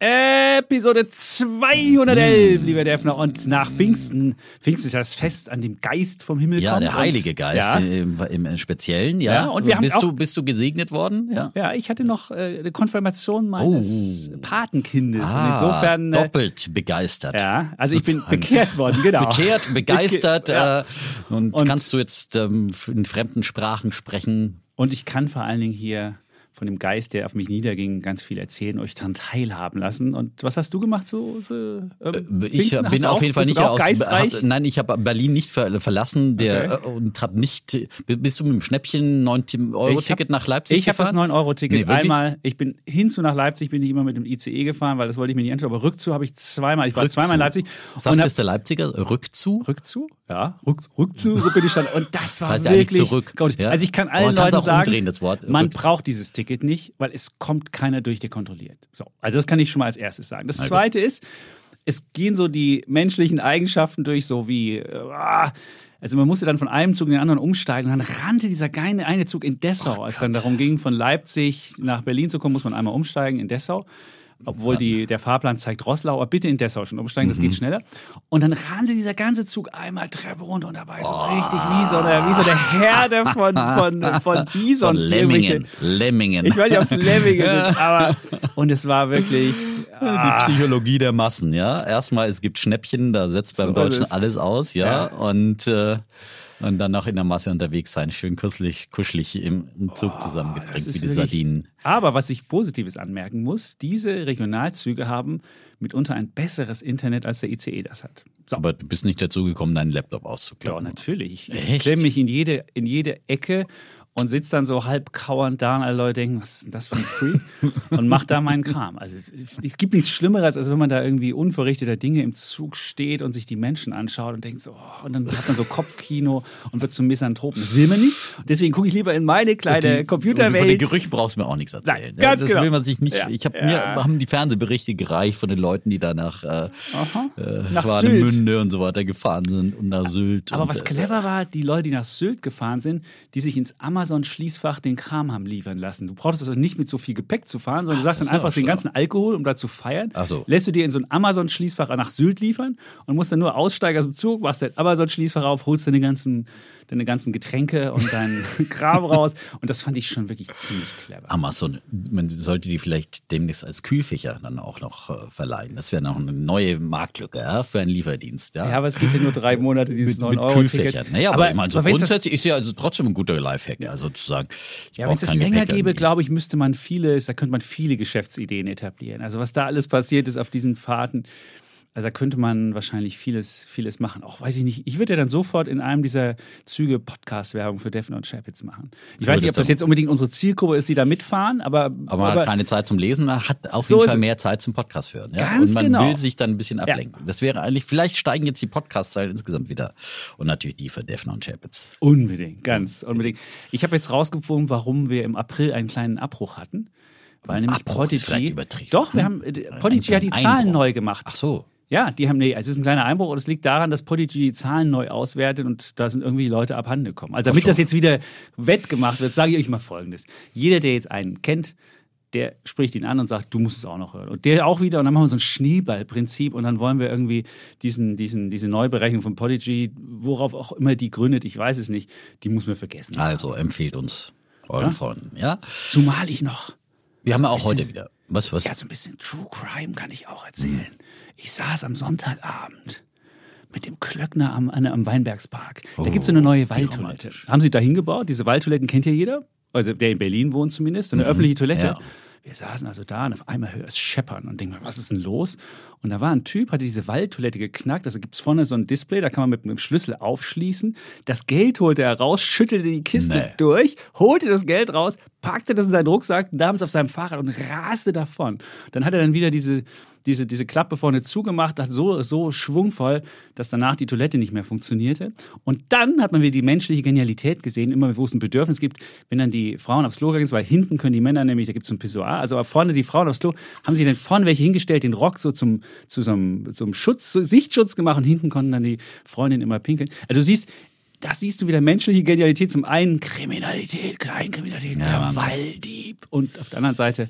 Episode 211, lieber Defner. Und nach Pfingsten, Pfingsten ist ja das Fest, an dem Geist vom Himmel Ja, kommt. der Heilige Geist Ja, im, im Speziellen, ja. Ja, und wir haben bist, auch- du, bist du gesegnet worden? Ja. ja, ich hatte noch äh, eine Konfirmation meines Oh. Patenkindes. Ah, insofern. Äh, doppelt begeistert. ja, also ich bin bekehrt worden, genau. Bekehrt, begeistert Ja. äh, und, Und- kannst du jetzt ähm, in fremden Sprachen sprechen? Und ich kann vor allen Dingen hier von dem Geist, der auf mich niederging, ganz viel erzählen, euch daran teilhaben lassen. Und was hast du gemacht so? so ähm, Äh, Ich Pfingsten? Bin auf auch- jeden Fall nicht aus. geistreich? Hab, nein, ich habe Berlin nicht ver, verlassen der, Okay. äh, und habe nicht. Bist du mit dem Schnäppchen 90 Euro Ich hab- Ticket nach Leipzig Ich habe das gefahren? 9-Euro-Ticket Nee, einmal. Ich bin hinzu nach Leipzig, bin ich immer mit dem ICE gefahren, weil das wollte ich mir nicht anschauen. Aber rückzu habe ich zweimal. Ich war Rückzu. zweimal in Leipzig. Sagt es der Leipziger? Rückzu? Rückzu? Ja, rück, rückzu so bin ich dann. Und das war heißt ja eigentlich wirklich. zurück, ja? Also ich kann allen Leuten sagen, das man rückzu. braucht dieses Ticket nicht, weil es kommt keiner durch, der kontrolliert. So, also das kann ich schon mal als erstes sagen. Das gut. Zweite ist, es gehen so die menschlichen Eigenschaften durch, so wie äh, ah, also man musste dann von einem Zug in den anderen umsteigen und dann rannte dieser geile eine Zug in Dessau. als dann darum ging, von Leipzig nach Berlin zu kommen, muss man einmal umsteigen in Dessau. Obwohl die, der Fahrplan zeigt Rosslau, aber bitte in Dessau schon umsteigen, das Mhm. geht schneller. Und dann rannte dieser ganze Zug einmal Treppe runter und dabei so richtig wie so eine, wie so eine Herde von, von, von Von Bisons. irgendwelche- Lemmingen. Lemmingen. Ich weiß nicht, ob es Lemminge sind, aber und es war wirklich. Die Psychologie der Massen, ja. Erstmal, es gibt Schnäppchen, da setzt beim So Deutschen ist es. alles aus, ja. Ja. Und, äh, und dann noch in der Masse unterwegs sein. Schön kuschelig, kuschelig im, im Zug Das zusammengedrängt, wie die Sardinen. Aber was ich Positives anmerken muss, diese Regionalzüge haben mitunter ein besseres Internet, als der ICE das hat. So. Aber du bist nicht dazu gekommen, deinen Laptop Ja, auszuklappen. natürlich. Ich klemme mich in jede, in jede Ecke und sitze dann so halb kauernd da und alle Leute denken, was ist denn das für ein Freak? und mach da meinen Kram. Also es, es gibt nichts Schlimmeres, als wenn man da irgendwie unverrichteter Dinge im Zug steht und sich die Menschen anschaut und denkt so, oh, und dann hat man so Kopfkino und wird zum Misanthropen. Das will man nicht. Und deswegen gucke ich lieber in meine kleine Die- und Von den Computerwelt. Gerüchen brauchst du mir auch nichts erzählen. Nein, ganz das genau. will man sich nicht. Ja. Ich habe Ja. mir haben die Fernsehberichte gereicht von den Leuten, die da nach, äh, äh, Nach Sylt. Warnemünde und so weiter gefahren sind und nach Sylt. Aber und, was äh, clever war, die Leute, die nach Sylt gefahren sind, die sich ins Amazon-Schließfach den Kram haben liefern lassen. Du brauchst also nicht mit so viel Gepäck zu fahren, sondern du sagst dann einfach den ganzen Alkohol, um da zu feiern. Ach so. Lässt du dir in so ein Amazon-Schließfach nach Sylt liefern und musst dann nur aussteigen aus dem Zug, machst dein Amazon-Schließfach auf, holst deine ganzen, deine ganzen Getränke und deinen Kram raus. Und das fand ich schon wirklich ziemlich clever. Amazon, man sollte die vielleicht demnächst als Kühlfächer dann auch noch äh, verleihen. Das wäre noch eine neue Marktlücke ja, für einen Lieferdienst. Ja, Ja, aber es geht ja nur drei Monate, dieses mit, mit 9-Euro-Ticket. Kühlfächern. Naja, aber, ich meine, so aber wenn's das- grundsätzlich ist ja also trotzdem ein guter Lifehack. Also zu sagen, Ja, wenn es das länger Gepäck gäbe, glaube ich, müsste man vieles, da könnte man viele Geschäftsideen etablieren. Also was da alles passiert ist auf diesen Fahrten, also da könnte man wahrscheinlich vieles, vieles machen. Auch weiß ich nicht, ich würde ja dann sofort in einem dieser Züge Podcast-Werbung für Defner und Chapitz machen. Ich Du weiß nicht, ob das jetzt unbedingt unsere Zielgruppe ist, die da mitfahren, aber, Aber man hat keine Zeit zum Lesen, man hat auf So jeden Fall mehr Zeit zum Podcast hören. Ja? Ganz Und man genau. will sich dann ein bisschen ablenken. Das wäre eigentlich, vielleicht steigen jetzt die Podcast-Zahlen insgesamt wieder. Und natürlich die für Defner und Chapitz. Unbedingt, ganz unbedingt. Ich habe jetzt rausgefunden, warum wir im April einen kleinen Abbruch hatten. Weil nämlich Abbruch Prodigy. ist vielleicht übertrieben. Doch, wir haben, äh, Prodigy hat die Zahlen Einbruch. neu gemacht. Ach so. Ja, die haben, nee, es ist ein kleiner Einbruch und es liegt daran, dass Podigy die Zahlen neu auswertet und da sind irgendwie Leute abhanden gekommen. Also damit so. das jetzt wieder wettgemacht wird, sage ich euch mal Folgendes. Jeder, der jetzt einen kennt, der spricht ihn an und sagt, du musst es auch noch hören. Und der auch wieder, und dann machen wir so ein Schneeballprinzip und dann wollen wir irgendwie diesen, diesen, diese Neuberechnung von Podigy, worauf auch immer die gründet, ich weiß es nicht, die muss man vergessen. Also empfehlt uns euren Freunden. Ja? Zumal ich noch Wir haben ja auch heute wieder. Was, was? Ja, so ein bisschen True Crime kann ich auch erzählen. Ich saß am Sonntagabend mit dem Klöckner am, am Weinbergspark. Da gibt es eine neue Waldtoilette. Haben sie da hingebaut? Diese Waldtoiletten kennt ja jeder. Also der in Berlin wohnt zumindest. Eine öffentliche Toilette. ja. Wir saßen also da und auf einmal höre es scheppern und denken, was ist denn los? Und da war ein Typ, hatte diese Waldtoilette geknackt. Also gibt es vorne so ein Display, da kann man mit einem Schlüssel aufschließen. Das Geld holte er raus, schüttelte die Kiste Nee. durch, holte das Geld raus, packte das in seinen Rucksack, nahm es auf seinem Fahrrad und raste davon. Dann hat er dann wieder diese, diese, diese Klappe vorne zugemacht, hat so, so schwungvoll, dass danach die Toilette nicht mehr funktionierte. Und dann hat man wieder die menschliche Genialität gesehen, immer wo es ein Bedürfnis gibt, wenn dann die Frauen aufs Klo sind, weil hinten können die Männer nämlich, da gibt es so ein Pissoir, also vorne die Frauen aufs Klo, haben sie dann vorne welche hingestellt, den Rock so zum, zu so einem, so einem Schutz, so Sichtschutz gemacht und hinten konnten dann die Freundinnen immer pinkeln. Also du siehst, da siehst du wieder menschliche Genialität. Zum einen Kriminalität, Kleinkriminalität, der Mann. Walddieb. Und auf der anderen Seite,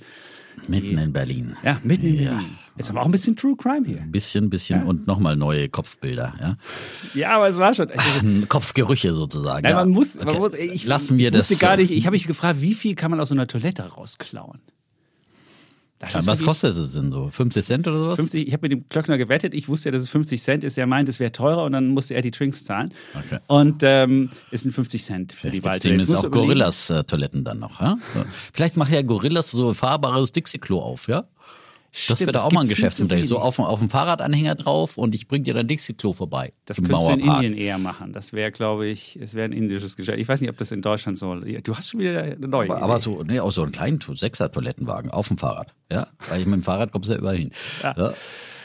Mitten in Berlin. ja, mitten in Ja. Berlin. Jetzt haben wir auch ein bisschen True Crime hier. Ein bisschen, bisschen und nochmal neue Kopfbilder. Ja? Ja, aber es war schon. Also, Kopfgerüche sozusagen. Nein, ja. man muss, Okay. man muss ich, Lassen wir das. gar nicht, ich habe mich gefragt, wie viel kann man aus so einer Toilette rausklauen? Ist Was kostet es denn so? 50 Cent oder sowas? 50, ich habe mit dem Klöckner gewettet, ich wusste ja, dass es 50 Cent ist. Er meint, es wäre teurer und dann musste er die Drinks zahlen. Okay. Und ähm, es sind 50 Cent für die Vielleicht gibt Jetzt es musst auch Gorillas-Toiletten dann noch. Ja? So. Vielleicht macht ja Gorillas so fahrbares Dixie-Klo auf, ja? Das Stimmt, wäre da auch mal ein Geschäftsmodell. So auf, dem- auf dem Fahrradanhänger drauf und ich bring dir dein Dixie-Klo vorbei. Das könntest du in Mauerpark. Indien eher machen. Das wäre, glaube ich, es wäre ein indisches Geschäft. Ich weiß nicht, ob das in Deutschland so. Du hast schon wieder eine neue Aber, aber so, nee, auch so einen kleinen Sechser-Toilettenwagen auf dem Fahrrad. Ja? Weil ich mit dem Fahrrad kommst du ja überall hin. Ja.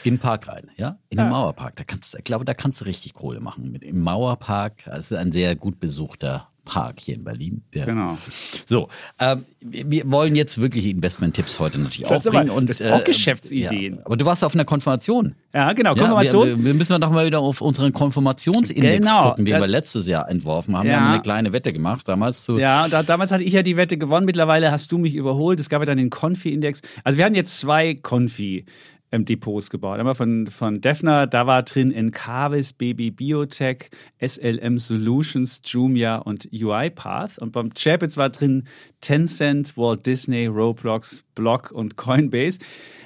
In den Park rein, ja? In den Mauerpark. Da kannst, ich glaube, da kannst du richtig Kohle machen. Mit, Im Mauerpark, das ist ein sehr gut besuchter Park hier in Berlin. Der, Genau. So, ähm, wir wir wollen jetzt wirklich Investment-Tipps heute natürlich Das auch bringen. Und, auch Geschäftsideen. Ja, aber du warst auf einer Konfirmation. Ja, genau. Ja, Konfirmation. wir, wir müssen doch mal wieder auf unseren Konfirmationsindex Genau, gucken, den wir letztes Jahr entworfen haben. Wir Ja. haben eine kleine Wette gemacht, damals zu Ja, da, damals hatte ich ja die Wette gewonnen. Mittlerweile hast du mich überholt. Es gab ja dann den Confi-Index. Also wir hatten jetzt zwei Confi. Ähm, Depots gebaut. Einmal von, von Defner, da war drin Encarvis, Baby Biotech, SLM Solutions, Jumia und UiPath. Und beim Chapitz war drin Tencent, Walt Disney, Roblox, Block und Coinbase.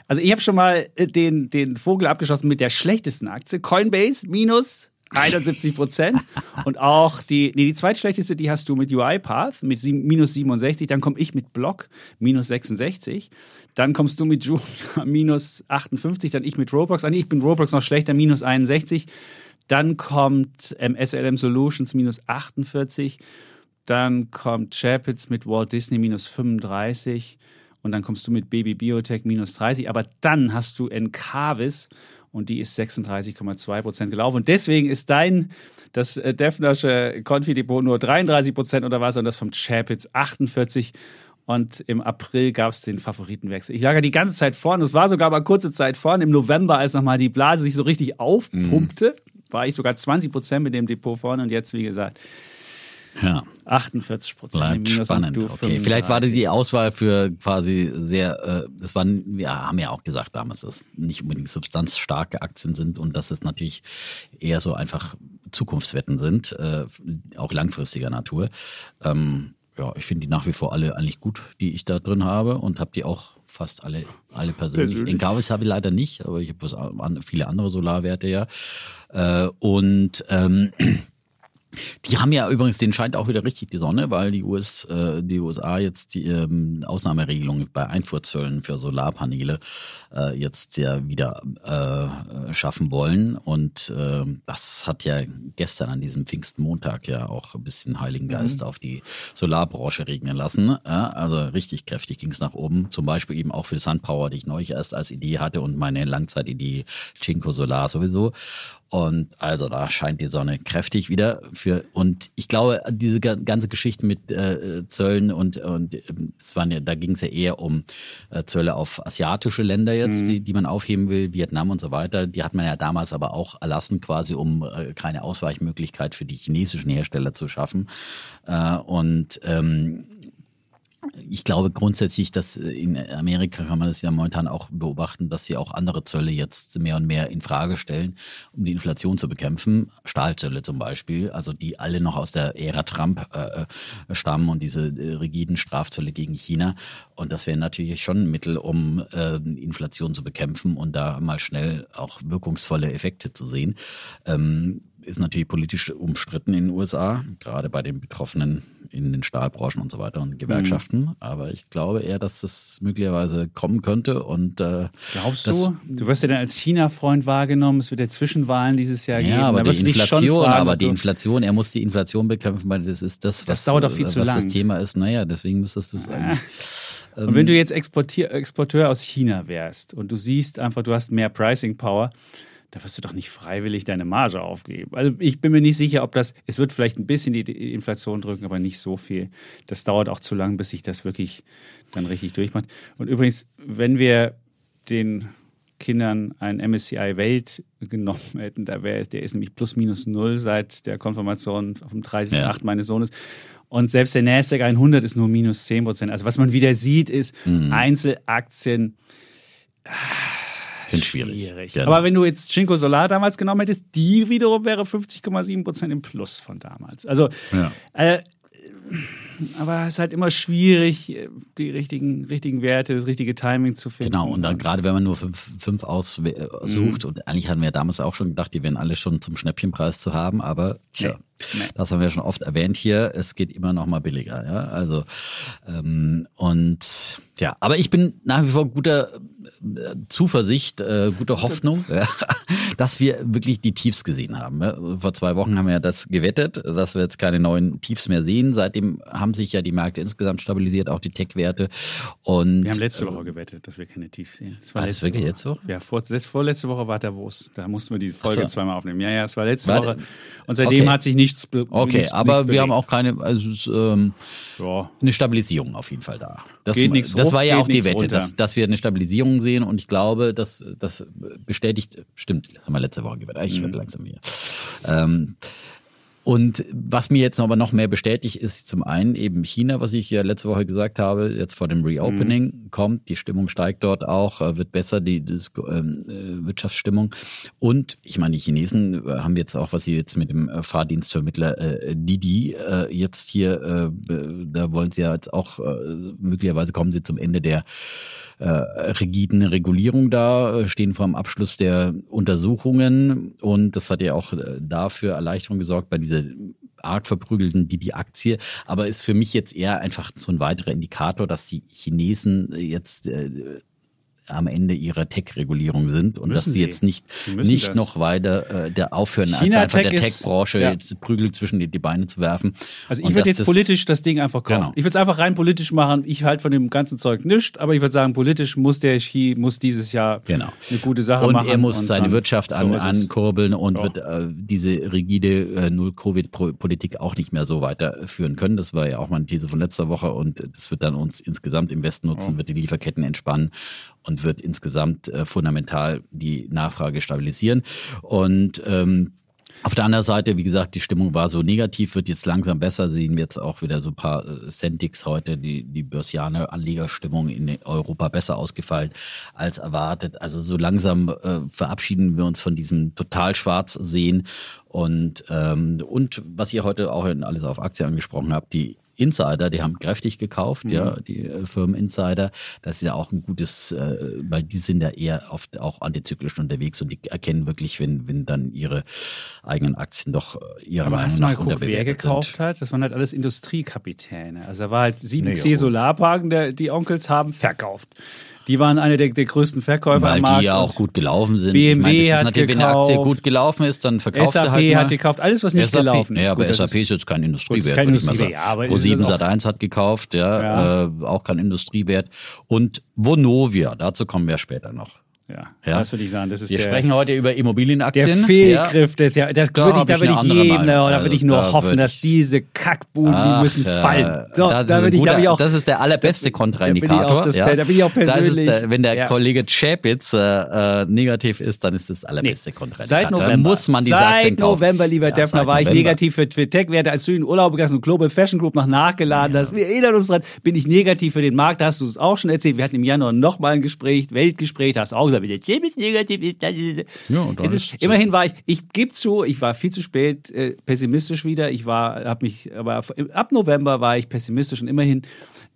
Also ich habe schon mal äh, den, den Vogel abgeschossen mit der schlechtesten Aktie. Coinbase minus 71 Prozent. Und auch die, nee, die zweitschlechteste, die hast du mit UiPath mit sieben, minus 67. Dann komme ich mit Block minus 66. Dann kommst du mit Jumia minus 58. Dann ich mit Roblox. Ah, nee, ich bin Roblox noch schlechter, minus 61. Dann kommt ähm, SLM Solutions minus 48. Dann kommt Chapitz mit Walt Disney minus 35. Und dann kommst du mit Baby Biotech minus 30. Aber dann hast du Encarvis und die ist 36,2 Prozent gelaufen. Und deswegen ist dein, das äh, Defnersche Konfidepot nur 33 Prozent oder was und das vom Chapitz 48 und im April gab es den Favoritenwechsel. Ich lag ja die ganze Zeit vorne. Es war sogar mal kurze Zeit vorne. Im November, als nochmal die Blase sich so richtig aufpumpte, war ich sogar 20 Prozent mit dem Depot vorne. Und jetzt, wie gesagt, ja. 48 Prozent spannend. Okay, vielleicht war das 35. die Auswahl für quasi sehr, äh, das waren, wir haben ja auch gesagt damals, dass nicht unbedingt substanzstarke Aktien sind und dass es natürlich eher so einfach Zukunftswetten sind, äh, auch langfristiger Natur. Ähm, ja, ich finde die nach wie vor alle eigentlich gut, die ich da drin habe und habe die auch fast alle, alle persönlich. Persönlich. In Gavis habe ich leider nicht, aber ich habe viele andere Solarwerte ja. Äh, und ähm, die haben ja übrigens, denen scheint auch wieder richtig die Sonne, weil die, US, äh, die USA jetzt die ähm, Ausnahmeregelung bei Einfuhrzöllen für Solarpaneele äh, jetzt ja wieder äh, schaffen wollen. Und äh, das hat ja gestern an diesem Pfingstmontag ja auch ein bisschen Heiligen Geist auf die Solarbranche regnen lassen. Ja, also richtig kräftig ging es nach oben. Zum Beispiel eben auch für Sunpower, die ich neulich erst als Idee hatte und meine Langzeitidee Cinco Solar sowieso. Und also da scheint die Sonne kräftig wieder für und ich glaube diese ga- ganze Geschichte mit äh, Zöllen und und ähm, es waren ja da ging es ja eher um äh, Zölle auf asiatische Länder jetzt, die die man aufheben will, Vietnam und so weiter. Die hat man ja damals aber auch erlassen quasi, um äh, keine Ausweichmöglichkeit für die chinesischen Hersteller zu schaffen. Äh, und ähm, ich glaube grundsätzlich, dass äh, in Amerika kann man das ja momentan auch beobachten, dass sie auch andere Zölle jetzt mehr und mehr in Frage stellen, um die Inflation zu bekämpfen. Stahlzölle zum Beispiel, also die alle noch aus der Ära Trump äh, äh, stammen und diese äh, rigiden Strafzölle gegen China. Und das wäre natürlich schon ein Mittel, um äh, Inflation zu bekämpfen und da mal schnell auch wirkungsvolle Effekte zu sehen. Ähm, ist natürlich politisch umstritten in den USA, gerade bei den Betroffenen in den Stahlbranchen und so weiter und Gewerkschaften. Mhm. Aber ich glaube eher, dass das möglicherweise kommen könnte. Und äh, glaubst du? Du wirst ja dann als China-Freund wahrgenommen. Es wird ja Zwischenwahlen dieses Jahr ja, geben. Aber die Inflation, fragen, aber die Inflation, er muss die Inflation bekämpfen, weil das ist das, was, das, dauert doch viel zu was das Thema ist. Naja, deswegen müsstest du sagen. Ah. Und wenn du jetzt Exporteur aus China wärst und du siehst einfach, du hast mehr Pricing Power, da wirst du doch nicht freiwillig deine Marge aufgeben. Also ich bin mir nicht sicher, ob das, es wird vielleicht ein bisschen die Inflation drücken, aber nicht so viel. Das dauert auch zu lang, bis sich das wirklich dann richtig durchmacht. Und übrigens, wenn wir den Kindern ein MSCI Welt genommen hätten, da wäre, der ist nämlich plus minus null seit der Konfirmation vom 30.8. Ja. meines Sohnes. Und selbst der Nasdaq 100 ist nur minus 10 Prozent. Also was man wieder sieht, ist mhm. Einzelaktien sind schwierig. schwierig. Genau. Aber wenn du jetzt Cinco Solar damals genommen hättest, die wiederum wäre 50,7 Prozent im Plus von damals. Also, ja. äh, aber es ist halt immer schwierig, die richtigen, richtigen Werte, das richtige Timing zu finden. Genau, und dann gerade wenn man nur fünf, fünf aussucht, mhm. und eigentlich hatten wir damals auch schon gedacht, die wären alle schon zum Schnäppchenpreis zu haben, aber tja. Nee. Das haben wir schon oft erwähnt hier. Es geht immer noch mal billiger. Ja? Also ähm, und ja, aber ich bin nach wie vor guter äh, Zuversicht, äh, guter Hoffnung, ja, dass wir wirklich die Tiefs gesehen haben. Ja? Vor zwei Wochen haben wir ja das gewettet, dass wir jetzt keine neuen Tiefs mehr sehen. Seitdem haben sich ja die Märkte insgesamt stabilisiert, auch die Tech-Werte. Und wir haben letzte Woche gewettet, dass wir keine Tiefs sehen. Das war war das wirklich Woche. letzte Woche? Ja, vor, vorletzte Woche war Davos. Da mussten wir die Folge so. zweimal aufnehmen. Ja, ja, es war letzte war Woche. Und seitdem okay. hat sich nichts. Okay, nichts, aber nichts wir haben auch keine, also ist, ähm, ja. eine Stabilisierung auf jeden Fall da. Das, geht nichts das hoch, war ja auch die Wette, dass, dass wir eine Stabilisierung sehen und ich glaube, dass das bestätigt, stimmt, haben wir letzte Woche gewettet. Ich mhm. werde langsam hier. Ähm, und was mir jetzt aber noch mehr bestätigt, ist zum einen eben China, was ich ja letzte Woche gesagt habe, jetzt vor dem Reopening mhm. kommt, die Stimmung steigt dort auch, äh, wird besser, die, die äh, Wirtschaftsstimmung. Und ich meine, die Chinesen äh, haben jetzt auch, was sie jetzt mit dem Fahrdienstvermittler äh, Didi äh, jetzt hier, äh, da wollen sie ja jetzt auch, möglicherweise kommen sie zum Ende der äh, rigiden Regulierung da, äh, stehen vor dem Abschluss der Untersuchungen. Und das hat ja auch äh, dafür Erleichterung gesorgt bei dieser arg verprügelten die die Aktie, aber ist für mich jetzt eher einfach so ein weiterer Indikator, dass die Chinesen jetzt äh, am Ende ihrer Tech-Regulierung sind und müssen dass sie, jetzt nicht, sie nicht das. noch weiter äh, der aufhören, China als einfach der Tech-Branche ja. jetzt Prügel zwischen die, die, Beine zu werfen. Also ich würde jetzt das, politisch das Ding einfach kaufen. Genau. Ich würde es einfach rein politisch machen. Ich halte von dem ganzen Zeug nichts, aber ich würde sagen, politisch muss der Xi muss dieses Jahr genau. eine gute Sache und machen. Er muss und seine Wirtschaft an, so ankurbeln und ja. wird äh, diese rigide äh, Null-Covid-Politik auch nicht mehr so weiterführen können. Das war ja auch mal eine These von letzter Woche und das wird dann uns insgesamt im Westen nutzen, ja. wird die Lieferketten entspannen und wird insgesamt äh, fundamental die Nachfrage stabilisieren. Und ähm, auf der anderen Seite, wie gesagt, die Stimmung war so negativ, wird jetzt langsam besser. Sehen wir jetzt auch wieder so ein paar äh, Centix heute, die, die börsianer Anlegerstimmung in Europa besser ausgefallen als erwartet. Also so langsam äh, verabschieden wir uns von diesem total schwarz sehen. Und, ähm, und was ihr heute auch in alles auf Aktien angesprochen habt, die Insider, die haben kräftig gekauft, mhm. ja, die äh, Firmen Insider. Das ist ja auch ein gutes, äh, weil die sind ja eher oft auch antizyklisch unterwegs und die erkennen wirklich, wenn, wenn dann ihre eigenen Aktien doch äh, ihrer Aber Meinung nach mal geguckt, wer gekauft sind. hat? Das waren halt alles Industriekapitäne. Also da war halt 7C Solarparken, der, die Onkels haben verkauft. Die waren eine der, der größten Verkäufer Weil am Markt. die ja auch gut gelaufen sind. BMW ich meine, das ist natürlich, wenn eine Aktie gut gelaufen ist, dann verkauft SAP sie halt mal. hat gekauft, alles was nicht SAP, gelaufen ist. Ja, aber gut, SAP ist jetzt kein Industriewert. Gut, kein Industriewert, ja, aber Pro7 Sat1 hat gekauft, ja, ja. Äh, auch kein Industriewert. Und Vonovia, dazu kommen wir später noch. Ja, ja, das würde ich sagen. Das ist Wir der, sprechen heute über Immobilienaktien. Der Fehlgriff, ja. das ja, das da würde ich, da würde ich jedem, da würde ich also nur also, hoffen, dass diese Kackbuden, die müssen ja, fallen. So, das, da ist guter, ich auch, das ist der allerbeste Kontraindikator. Da, ja. da bin ich auch persönlich. Der, wenn der Kollege Chapitz äh, äh, negativ ist, dann ist das allerbeste nee. Kontraindikator. Seit November, dann muss man die Seit November, lieber ja, Defner, war ich negativ für Tech-Werte. Als du in Urlaub gegangen und Global Fashion Group noch nachgeladen hast, wir erinnern uns dran, bin ich negativ für den Markt. Da hast du es auch schon erzählt. Wir hatten im Januar nochmal ein Gespräch, Weltgespräch, da hast du auch gesagt, wenn der Chapitz negativ ist. Ja, es ist, immerhin war ich, ich gebe zu, ich war viel zu spät äh, pessimistisch wieder. Ich war, habe mich, aber ab November war ich pessimistisch und immerhin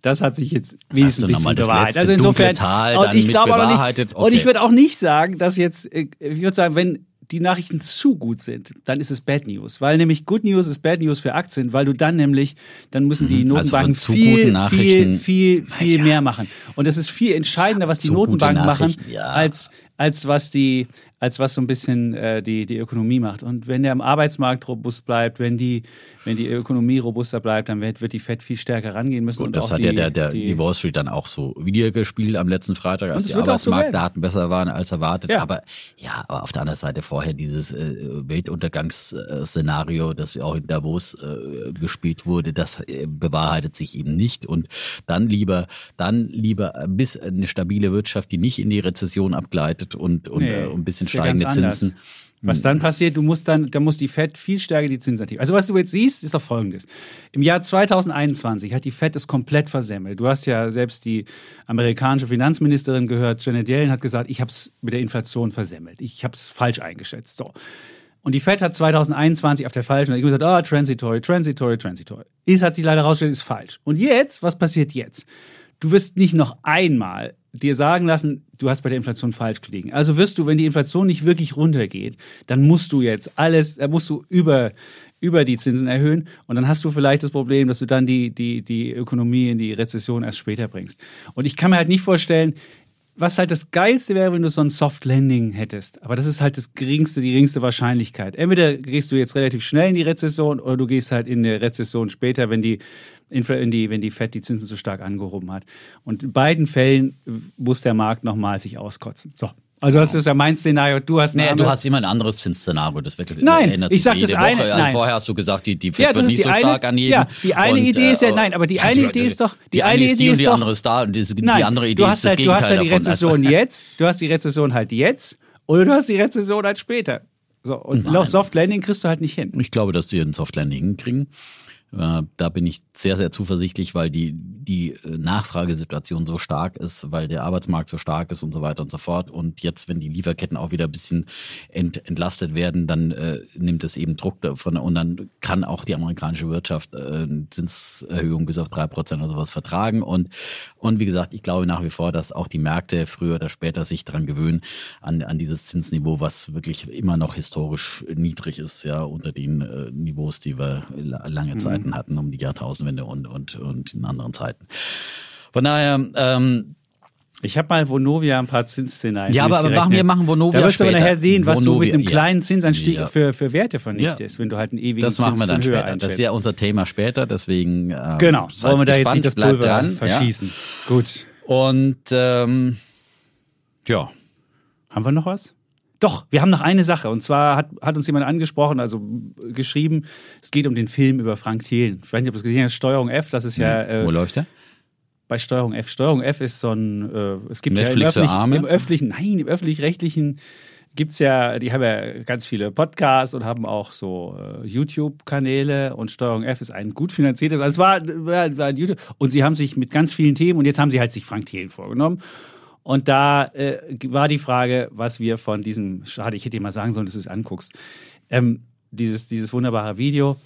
das hat sich jetzt wenigstens ein bisschen bewahrheitet. Also insofern, Tal und ich glaube aber nicht, okay. und ich würde auch nicht sagen, dass jetzt, äh, ich würde sagen, wenn die Nachrichten zu gut sind, dann ist es Bad News. Weil nämlich Good News ist Bad News für Aktien, weil du dann nämlich, dann müssen die Mhm. Also Notenbanken zu viel, viel, viel, viel mehr machen. Und es ist viel entscheidender, was die Notenbanken machen, ja. als, als was die, als was so ein bisschen äh, die, die Ökonomie macht. Und wenn der Arbeitsmarkt robust bleibt, wenn die, wenn die Ökonomie robuster bleibt, dann wird, wird die Fed viel stärker rangehen müssen. Und das auch hat die, ja der, der, die, die Wall Street dann auch so wiedergespielt am letzten Freitag, als die auch so Arbeitsmarktdaten besser waren als erwartet. Ja. Aber ja, aber auf der anderen Seite vorher dieses äh, Weltuntergangsszenario, das auch in Davos äh, gespielt wurde, das äh, bewahrheitet sich eben nicht. Und dann lieber, dann lieber bis eine stabile Wirtschaft, die nicht in die Rezession abgleitet und, und Nee, äh, ein bisschen steigende ganz anders. Was dann passiert, du musst dann, da muss die Fed viel stärker die Zinsen anheben. Also was du jetzt siehst, ist doch folgendes. Im Jahr 2021 hat die Fed es komplett versemmelt. Du hast ja selbst die amerikanische Finanzministerin gehört, Janet Yellen hat gesagt, ich habe es mit der Inflation versemmelt. Ich habe es falsch eingeschätzt. So. Und die Fed hat 2021 auf der falschen, hat gesagt, ah, transitory, transitory, transitory. Ist, hat sich leider rausgestellt, ist falsch. Und jetzt, was passiert jetzt? Du wirst nicht noch einmal dir sagen lassen, du hast bei der Inflation falsch gelegen. Also wirst du, wenn die Inflation nicht wirklich runtergeht, dann musst du jetzt alles, da musst du über, über die Zinsen erhöhen und dann hast du vielleicht das Problem, dass du dann die, die, die Ökonomie in die Rezession erst später bringst. Und ich kann mir halt nicht vorstellen, was halt das Geilste wäre, wenn du so ein Soft Landing hättest. Aber das ist halt das geringste, die geringste Wahrscheinlichkeit. Entweder gehst du jetzt relativ schnell in die Rezession oder du gehst halt in eine Rezession später, wenn die, in die, wenn die Fed die Zinsen so stark angehoben hat. Und in beiden Fällen muss der Markt nochmal sich auskotzen. So. Also das ist ja mein Szenario. Du hast ein Nee, du hast immer ein anderes Zinsszenario. Das wird, Nein, ändert ich sag das eine- Woche. Also nein. vorher hast du gesagt, die, die Ja, wird nicht so eine- stark anheben. ja, die eine Idee ist ja- nein, aber die eine Idee ist doch- die die eine eine ist die Idee und ist die doch- andere ist da und die, die Nein, andere Idee ist das halt, du hast Gegenteil halt die davon. Rezession Also, jetzt, du hast die Rezession halt jetzt oder du hast die Rezession halt später. So, und Nein. Soft Landing kriegst du halt nicht hin. Ich glaube, dass die einen Soft Landing hinkriegen. Äh, Da bin ich sehr, sehr zuversichtlich, weil die, die äh, Nachfragesituation so stark ist, weil der Arbeitsmarkt so stark ist und so weiter und so fort. Und jetzt, wenn die Lieferketten auch wieder ein bisschen ent, entlastet werden, dann äh, nimmt es eben Druck davon und dann kann auch die amerikanische Wirtschaft äh, Zinserhöhung bis auf drei Prozent oder sowas vertragen. Und, und wie gesagt, ich glaube nach wie vor, dass auch die Märkte früher oder später sich dran gewöhnen, an, an dieses Zinsniveau, was wirklich immer noch historisch niedrig ist, ja, unter den äh, Niveaus, die wir la- lange Zeiten hatten, um die Jahrtausendwende und, und, und in anderen Zeiten. Von daher, ähm, Ich habe mal Vonovia ein paar Zinsszenarien. Ja, aber- aber durchgerechnet. wir machen Vonovia Da wirst du aber nachher sehen, was du Vonovia, mit einem kleinen Zinsanstieg Ja. für, für Werte vernichtest, Ja. wenn du halt einen ewigen das machen Zins wir dann später. Das ist einschätzt. ja unser Thema später, deswegen ähm, Genau, wollen wir da jetzt nicht das Pulver dran, verschießen. Gut. Ja. Und ähm, ja, Haben wir noch was? Doch, wir haben noch eine Sache. Und zwar hat, hat uns jemand angesprochen, also äh, geschrieben, es geht um den Film über Frank Thielen. Ich weiß nicht, ob du es gesehen hast, Steuerung F, das ist ja äh, wo läuft der? bei Steuerung F. Steuerung F ist so ein, äh, es gibt Netflix ja im, Arme? öffentlich, im öffentlichen, nein, im öffentlich-rechtlichen gibt's ja, die haben ja ganz viele Podcasts und haben auch so äh, YouTube-Kanäle und Steuerung F ist ein gut finanziertes, also es war, war, war ein YouTube und sie haben sich mit ganz vielen Themen und jetzt haben sie halt sich Frank Thielen vorgenommen. Und da äh, war die Frage, was wir von diesem, schade, ich hätte dir mal sagen sollen, dass du es anguckst, ähm, dieses, dieses wunderbare Video.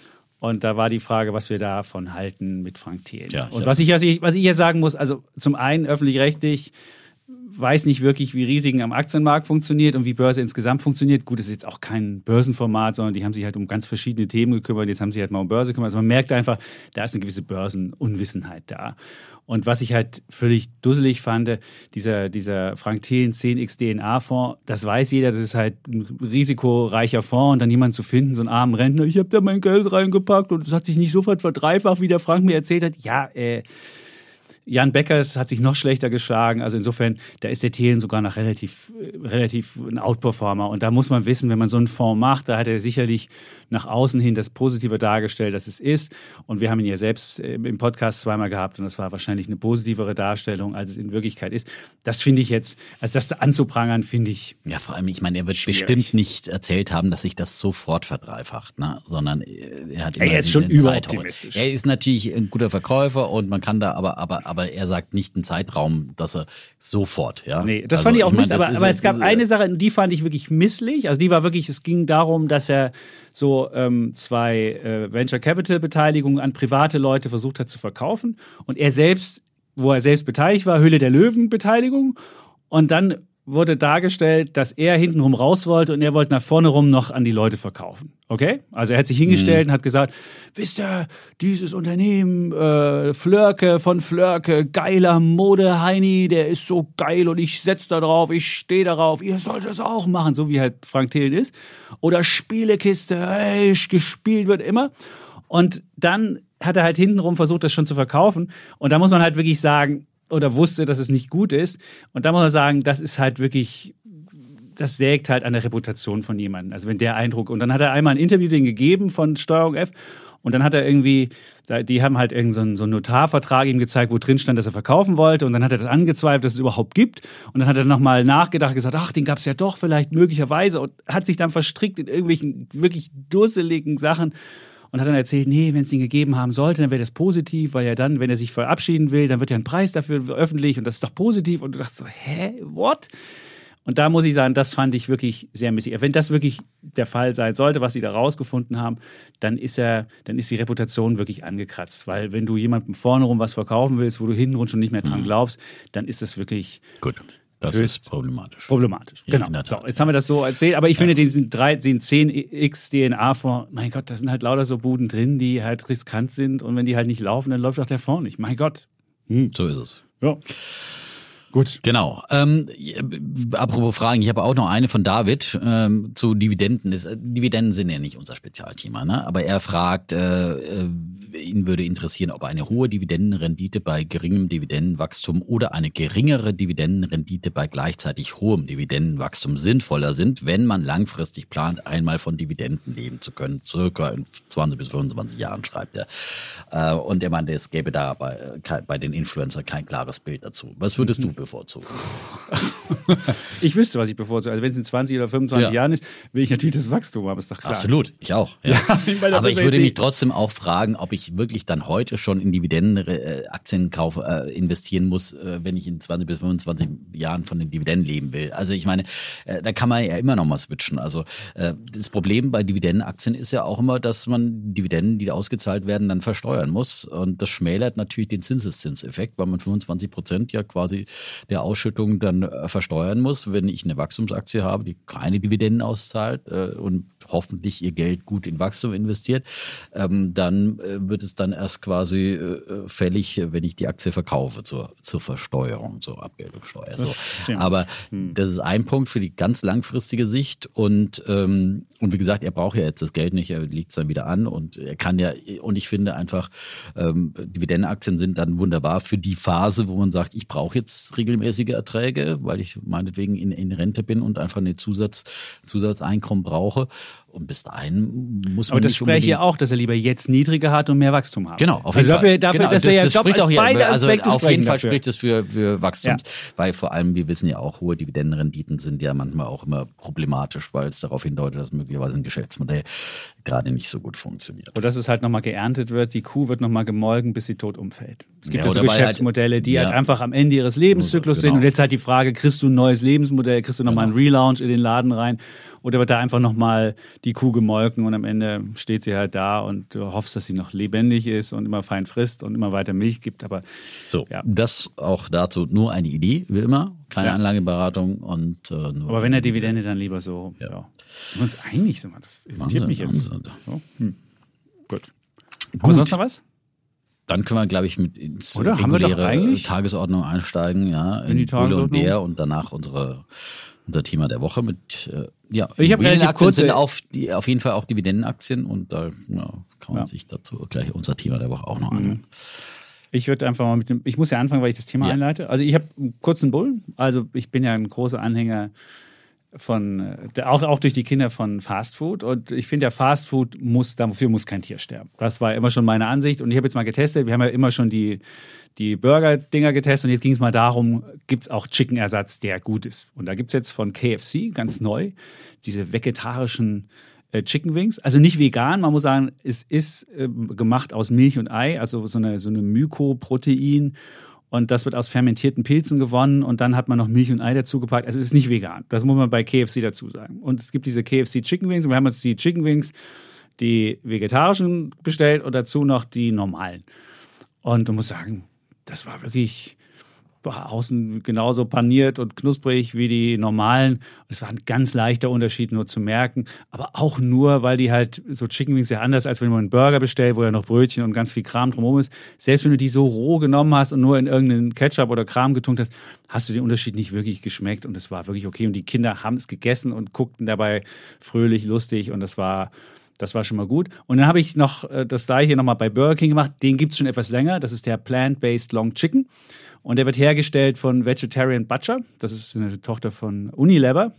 Und da war die Frage, was wir davon halten mit Frank Thielen. Ja, und was ich, was, ich, was ich hier sagen muss, also zum einen öffentlich-rechtlich weiß nicht wirklich, wie Risiken am Aktienmarkt funktioniert und wie Börse insgesamt funktioniert. Gut, das ist jetzt auch kein Börsenformat, sondern die haben sich halt um ganz verschiedene Themen gekümmert. Jetzt haben sie halt mal um Börse gekümmert. Also man merkt einfach, da ist eine gewisse Börsenunwissenheit da. Und was ich halt völlig dusselig fand, dieser, dieser Frank Thelen 10x DNA-Fonds, das weiß jeder, das ist halt ein risikoreicher Fonds und dann jemanden zu finden, so einen armen Rentner, ich habe da mein Geld reingepackt und es hat sich nicht sofort verdreifacht, wie der Frank mir erzählt hat. Ja, äh, Jan Beckers hat sich noch schlechter geschlagen. Also insofern, da ist der Thelen sogar noch relativ, äh, relativ ein Outperformer. Und da muss man wissen, wenn man so einen Fonds macht, da hat er sicherlich nach außen hin das Positive dargestellt, dass es ist. Und wir haben ihn ja selbst äh, im Podcast zweimal gehabt und das war wahrscheinlich eine positivere Darstellung, als es in Wirklichkeit ist. Das finde ich jetzt, also das anzuprangern, finde ich. Ja, vor allem, ich meine, er wird Schwierig. bestimmt nicht erzählt haben, dass sich das sofort verdreifacht, ne? sondern äh, er hat immer Er ist schon überoptimistisch. Er ist natürlich ein guter Verkäufer und man kann da, aber, aber, aber er sagt nicht einen Zeitraum, dass er sofort, ja. Nee, das Also, fand ich auch meine, Mist, das aber, ist aber es gab eine Sache, die fand ich wirklich misslich. Also die war wirklich, es ging darum, dass er so ähm, zwei äh, Venture Capital Beteiligungen an private Leute versucht hat zu verkaufen und er selbst, wo er selbst beteiligt war, Hülle der Löwen Beteiligung und dann wurde dargestellt, dass er hintenrum raus wollte und er wollte nach vorne rum noch an die Leute verkaufen. Okay? Also er hat sich hingestellt mhm. und hat gesagt, wisst ihr, dieses Unternehmen, äh, Flörke von Flörke, geiler Mode-Heini, der ist so geil und ich setze da drauf, ich stehe darauf, ihr sollt das auch machen, so wie halt Frank Thelen ist. Oder Spielekiste, hey, gespielt wird immer. Und dann hat er halt hintenrum versucht, das schon zu verkaufen. Und da muss man halt wirklich sagen, oder wusste, dass es nicht gut ist. Und da muss man sagen, das ist halt wirklich, das sägt halt an der Reputation von jemandem. Also wenn der Eindruck, und dann hat er einmal ein Interview den gegeben von Steuerung F und dann hat er irgendwie, die haben halt irgendeinen so einen Notarvertrag ihm gezeigt, wo drin stand, dass er verkaufen wollte. Und dann hat er das angezweifelt, dass es überhaupt gibt. Und dann hat er nochmal nachgedacht, gesagt, ach, den gab es ja doch vielleicht möglicherweise. Und hat sich dann verstrickt in irgendwelchen wirklich dusseligen Sachen und hat dann erzählt, nee, wenn es ihn gegeben haben sollte, dann wäre das positiv, weil er dann, wenn er sich verabschieden will, dann wird ja ein Preis dafür öffentlich und das ist doch positiv. Und du dachtest so, hä, what? Und da muss ich sagen, das fand ich wirklich sehr missig. Wenn das wirklich der Fall sein sollte, was sie da rausgefunden haben, dann ist er, dann ist die Reputation wirklich angekratzt. Weil wenn du jemandem vorne rum was verkaufen willst, wo du hinten schon nicht mehr dran mhm. glaubst, dann ist das wirklich gut. Das ist problematisch. Problematisch, ja, genau. So, jetzt haben wir das so erzählt, aber ich ja. finde, den, drei, den 10x DNA vor, mein Gott, da sind halt lauter so Buden drin, die halt riskant sind und wenn die halt nicht laufen, dann läuft auch der vorne nicht. Mein Gott. Hm. So ist es. Ja. Gut. Genau. Ähm, apropos Fragen, ich habe auch noch eine von David ähm, zu Dividenden. Das, äh, Dividenden sind ja nicht unser Spezialthema, ne? aber er fragt, äh, äh, ihn würde interessieren, ob eine hohe Dividendenrendite bei geringem Dividendenwachstum oder eine geringere Dividendenrendite bei gleichzeitig hohem Dividendenwachstum sinnvoller sind, wenn man langfristig plant, einmal von Dividenden leben zu können. Circa in 20 bis 25 Jahren, schreibt er. Äh, und er meinte, es gäbe da bei, äh, bei den Influencern kein klares Bild dazu. Was würdest mhm. du bevorzugen? ich wüsste, was ich bevorzuge. Also wenn es in 20 oder 25 ja. Jahren ist, will ich natürlich das Wachstum haben, ist doch klar. Absolut, ich auch. Ja. Ja, Aber ich würde mich trotzdem auch fragen, ob ich wirklich dann heute schon in Dividendenaktien äh, investieren muss, äh, wenn ich in 20 bis 25 Jahren von den Dividenden leben will. Also ich meine, äh, da kann man ja immer noch mal switchen. Also äh, das Problem bei Dividendenaktien ist ja auch immer, dass man Dividenden, die ausgezahlt werden, dann versteuern muss. Und das schmälert natürlich den Zinseszinseffekt, weil man 25 Prozent ja quasi der Ausschüttung dann äh, versteuern muss, wenn ich eine Wachstumsaktie habe, die keine Dividenden auszahlt äh, und hoffentlich ihr Geld gut in Wachstum investiert, ähm, dann äh, wird es dann erst quasi äh, fällig, wenn ich die Aktie verkaufe zur, zur Versteuerung, zur Abgeltungssteuer. So. Aber hm. das ist ein Punkt für die ganz langfristige Sicht und, ähm, und wie gesagt, er braucht ja jetzt das Geld nicht, er legt es dann wieder an und er kann ja, und ich finde einfach, ähm, Dividendenaktien sind dann wunderbar für die Phase, wo man sagt, ich brauche jetzt regelmäßige Erträge, weil ich meinetwegen in, in Rente bin und einfach eine Zusatz, Zusatzeinkommen brauche. Und bis dahin muss man. Aber das spreche ich ja auch, dass er lieber jetzt niedriger hat und mehr Wachstum hat. Genau, auf jeden also Fall. Dafür, genau, das, das, ja das spricht auch hier, also auf jeden Fall dafür. spricht es für, für Wachstums, ja. weil vor allem, wir wissen ja auch, hohe Dividendenrenditen sind ja manchmal auch immer problematisch, weil es darauf hindeutet, dass möglicherweise ein Geschäftsmodell gerade nicht so gut funktioniert. Und dass es halt nochmal geerntet wird, die Kuh wird nochmal gemolken, bis sie tot umfällt. Es gibt ja, ja so halt Geschäftsmodelle, die halt einfach am Ende ihres Lebenszyklus genau. sind. Und jetzt halt die Frage, kriegst du ein neues Lebensmodell, kriegst du nochmal genau. einen Relaunch in den Laden rein oder wird da einfach nochmal die Kuh gemolken und am Ende steht sie halt da und du hoffst, dass sie noch lebendig ist und immer fein frisst und immer weiter Milch gibt. Aber so, ja. das auch dazu nur eine Idee, wie immer. Keine ja. Anlageberatung und äh, nur. Aber wenn der Dividende, dann lieber so. Ja. ja. Sind wir uns einig, sind wir. Das irritiert mich jetzt. So, hm. Gut. Gut. Haben sonst noch was? Dann können wir, glaube ich, mit ins Oder? reguläre Tagesordnung einsteigen, ja, in, in die Tagesordnung. und Bär und danach unsere unser Thema der Woche mit äh, ja, ich Immobilienaktien sind auf, die, auf jeden Fall auch Dividendenaktien und da ja, kann man ja. sich dazu gleich unser Thema der Woche auch noch mhm. anhören. Ich würde einfach mal mit dem, ich muss ja anfangen, weil ich das Thema ja. einleite. Also ich habe einen kurzen Bullen, also ich bin ja ein großer Anhänger von, auch, auch durch die Kinder von Fast Food. Und ich finde, ja, Fast Food muss, dafür muss kein Tier sterben. Das war immer schon meine Ansicht. Und ich habe jetzt mal getestet, wir haben ja immer schon die, die Burger-Dinger getestet und jetzt ging es mal darum, gibt es auch Chicken-Ersatz, der gut ist. Und da gibt es jetzt von KFC ganz neu diese vegetarischen Chicken Wings. Also nicht vegan, man muss sagen, es ist äh, gemacht aus Milch und Ei, also so eine, so eine Mykoprotein und das wird aus fermentierten Pilzen gewonnen und dann hat man noch Milch und Ei dazu gepackt. Also es ist nicht vegan. Das muss man bei KFC dazu sagen. Und es gibt diese KFC Chicken Wings wir haben uns die Chicken Wings, die vegetarischen bestellt und dazu noch die normalen. Und du musst sagen, das war wirklich war außen genauso paniert und knusprig wie die normalen. Es war ein ganz leichter Unterschied nur zu merken, aber auch nur, weil die halt so Chicken Wings ja anders, als wenn man einen Burger bestellt, wo ja noch Brötchen und ganz viel Kram drumherum ist. Selbst wenn du die so roh genommen hast und nur in irgendeinen Ketchup oder Kram getunkt hast, hast du den Unterschied nicht wirklich geschmeckt und es war wirklich okay. Und die Kinder haben es gegessen und guckten dabei fröhlich, lustig und das war das war schon mal gut. Und dann habe ich noch äh, das gleiche nochmal bei Burger King gemacht. Den gibt es schon etwas länger. Das ist der Plant-Based Long Chicken. Und der wird hergestellt von Vegetarian Butcher. Das ist eine Tochter von Unilever.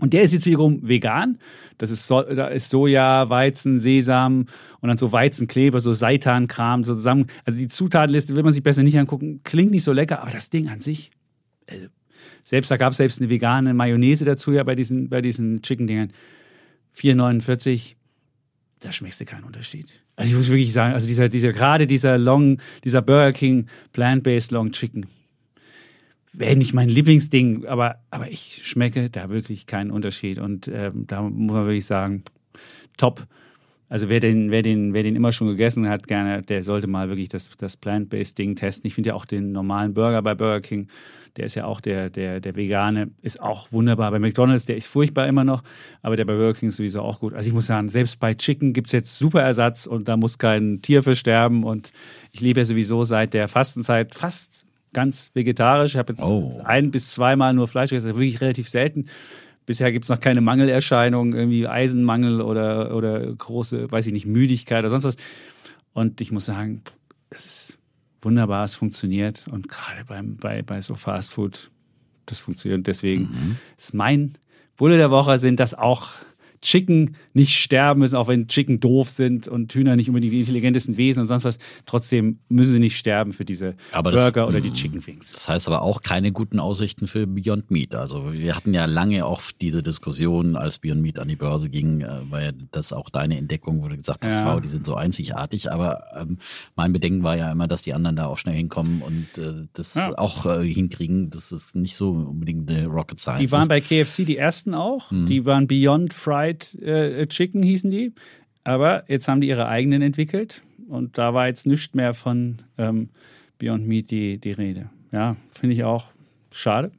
Und der ist jetzt wiederum vegan. Das ist, so, da ist Soja, Weizen, Sesam und dann so Weizenkleber, so Seitan-Kram so zusammen. Also die Zutatenliste will man sich besser nicht angucken. Klingt nicht so lecker, aber das Ding an sich. Äh, selbst da gab es selbst eine vegane Mayonnaise dazu ja bei diesen, bei diesen Chicken-Dingern. 4,49 da schmeckst du keinen Unterschied. Also ich muss wirklich sagen, also dieser, dieser, gerade dieser Long, dieser Burger King Plant-Based Long Chicken, wäre nicht mein Lieblingsding, aber, aber ich schmecke da wirklich keinen Unterschied. Und ähm, da muss man wirklich sagen, top. Also wer den, wer den, wer den immer schon gegessen hat, gerne, der sollte mal wirklich das, das Plant-Based Ding testen. Ich finde ja auch den normalen Burger bei Burger King der ist ja auch der, der, der Vegane, ist auch wunderbar. Bei McDonalds, der ist furchtbar immer noch, aber der bei Burger King ist sowieso auch gut. Also ich muss sagen, selbst bei Chicken gibt es jetzt super Ersatz und da muss kein Tier für sterben. Und ich lebe ja sowieso seit der Fastenzeit fast ganz vegetarisch. Ich habe jetzt oh. ein bis zweimal nur Fleisch gegessen, wirklich relativ selten. Bisher gibt es noch keine Mangelerscheinungen, irgendwie Eisenmangel oder, oder große, weiß ich nicht, Müdigkeit oder sonst was. Und ich muss sagen, es ist wunderbar, es funktioniert. Und gerade beim, bei, bei so Fast Food, das funktioniert. Deswegen mhm. ist mein Bulle der Woche sind das auch Chicken nicht sterben müssen, auch wenn Chicken doof sind und Hühner nicht unbedingt die intelligentesten Wesen und sonst was. Trotzdem müssen sie nicht sterben für diese aber Burger das, oder die mhm. Chicken Wings. Das heißt aber auch keine guten Aussichten für Beyond Meat. Also wir hatten ja lange oft diese Diskussion, als Beyond Meat an die Börse ging, äh, war ja das auch deine Entdeckung, wo du gesagt hast, ja. wow, die sind so einzigartig. Aber ähm, mein Bedenken war ja immer, dass die anderen da auch schnell hinkommen und äh, das ja. auch äh, hinkriegen. Das ist nicht so unbedingt eine Rocket Science. Die waren bei KFC die ersten auch. Mhm. Die waren Beyond Fried Fried äh, Chicken hießen die. Aber jetzt haben die ihre eigenen entwickelt und da war jetzt nichts mehr von ähm, Beyond Meat die, die Rede. Ja, finde ich auch schade,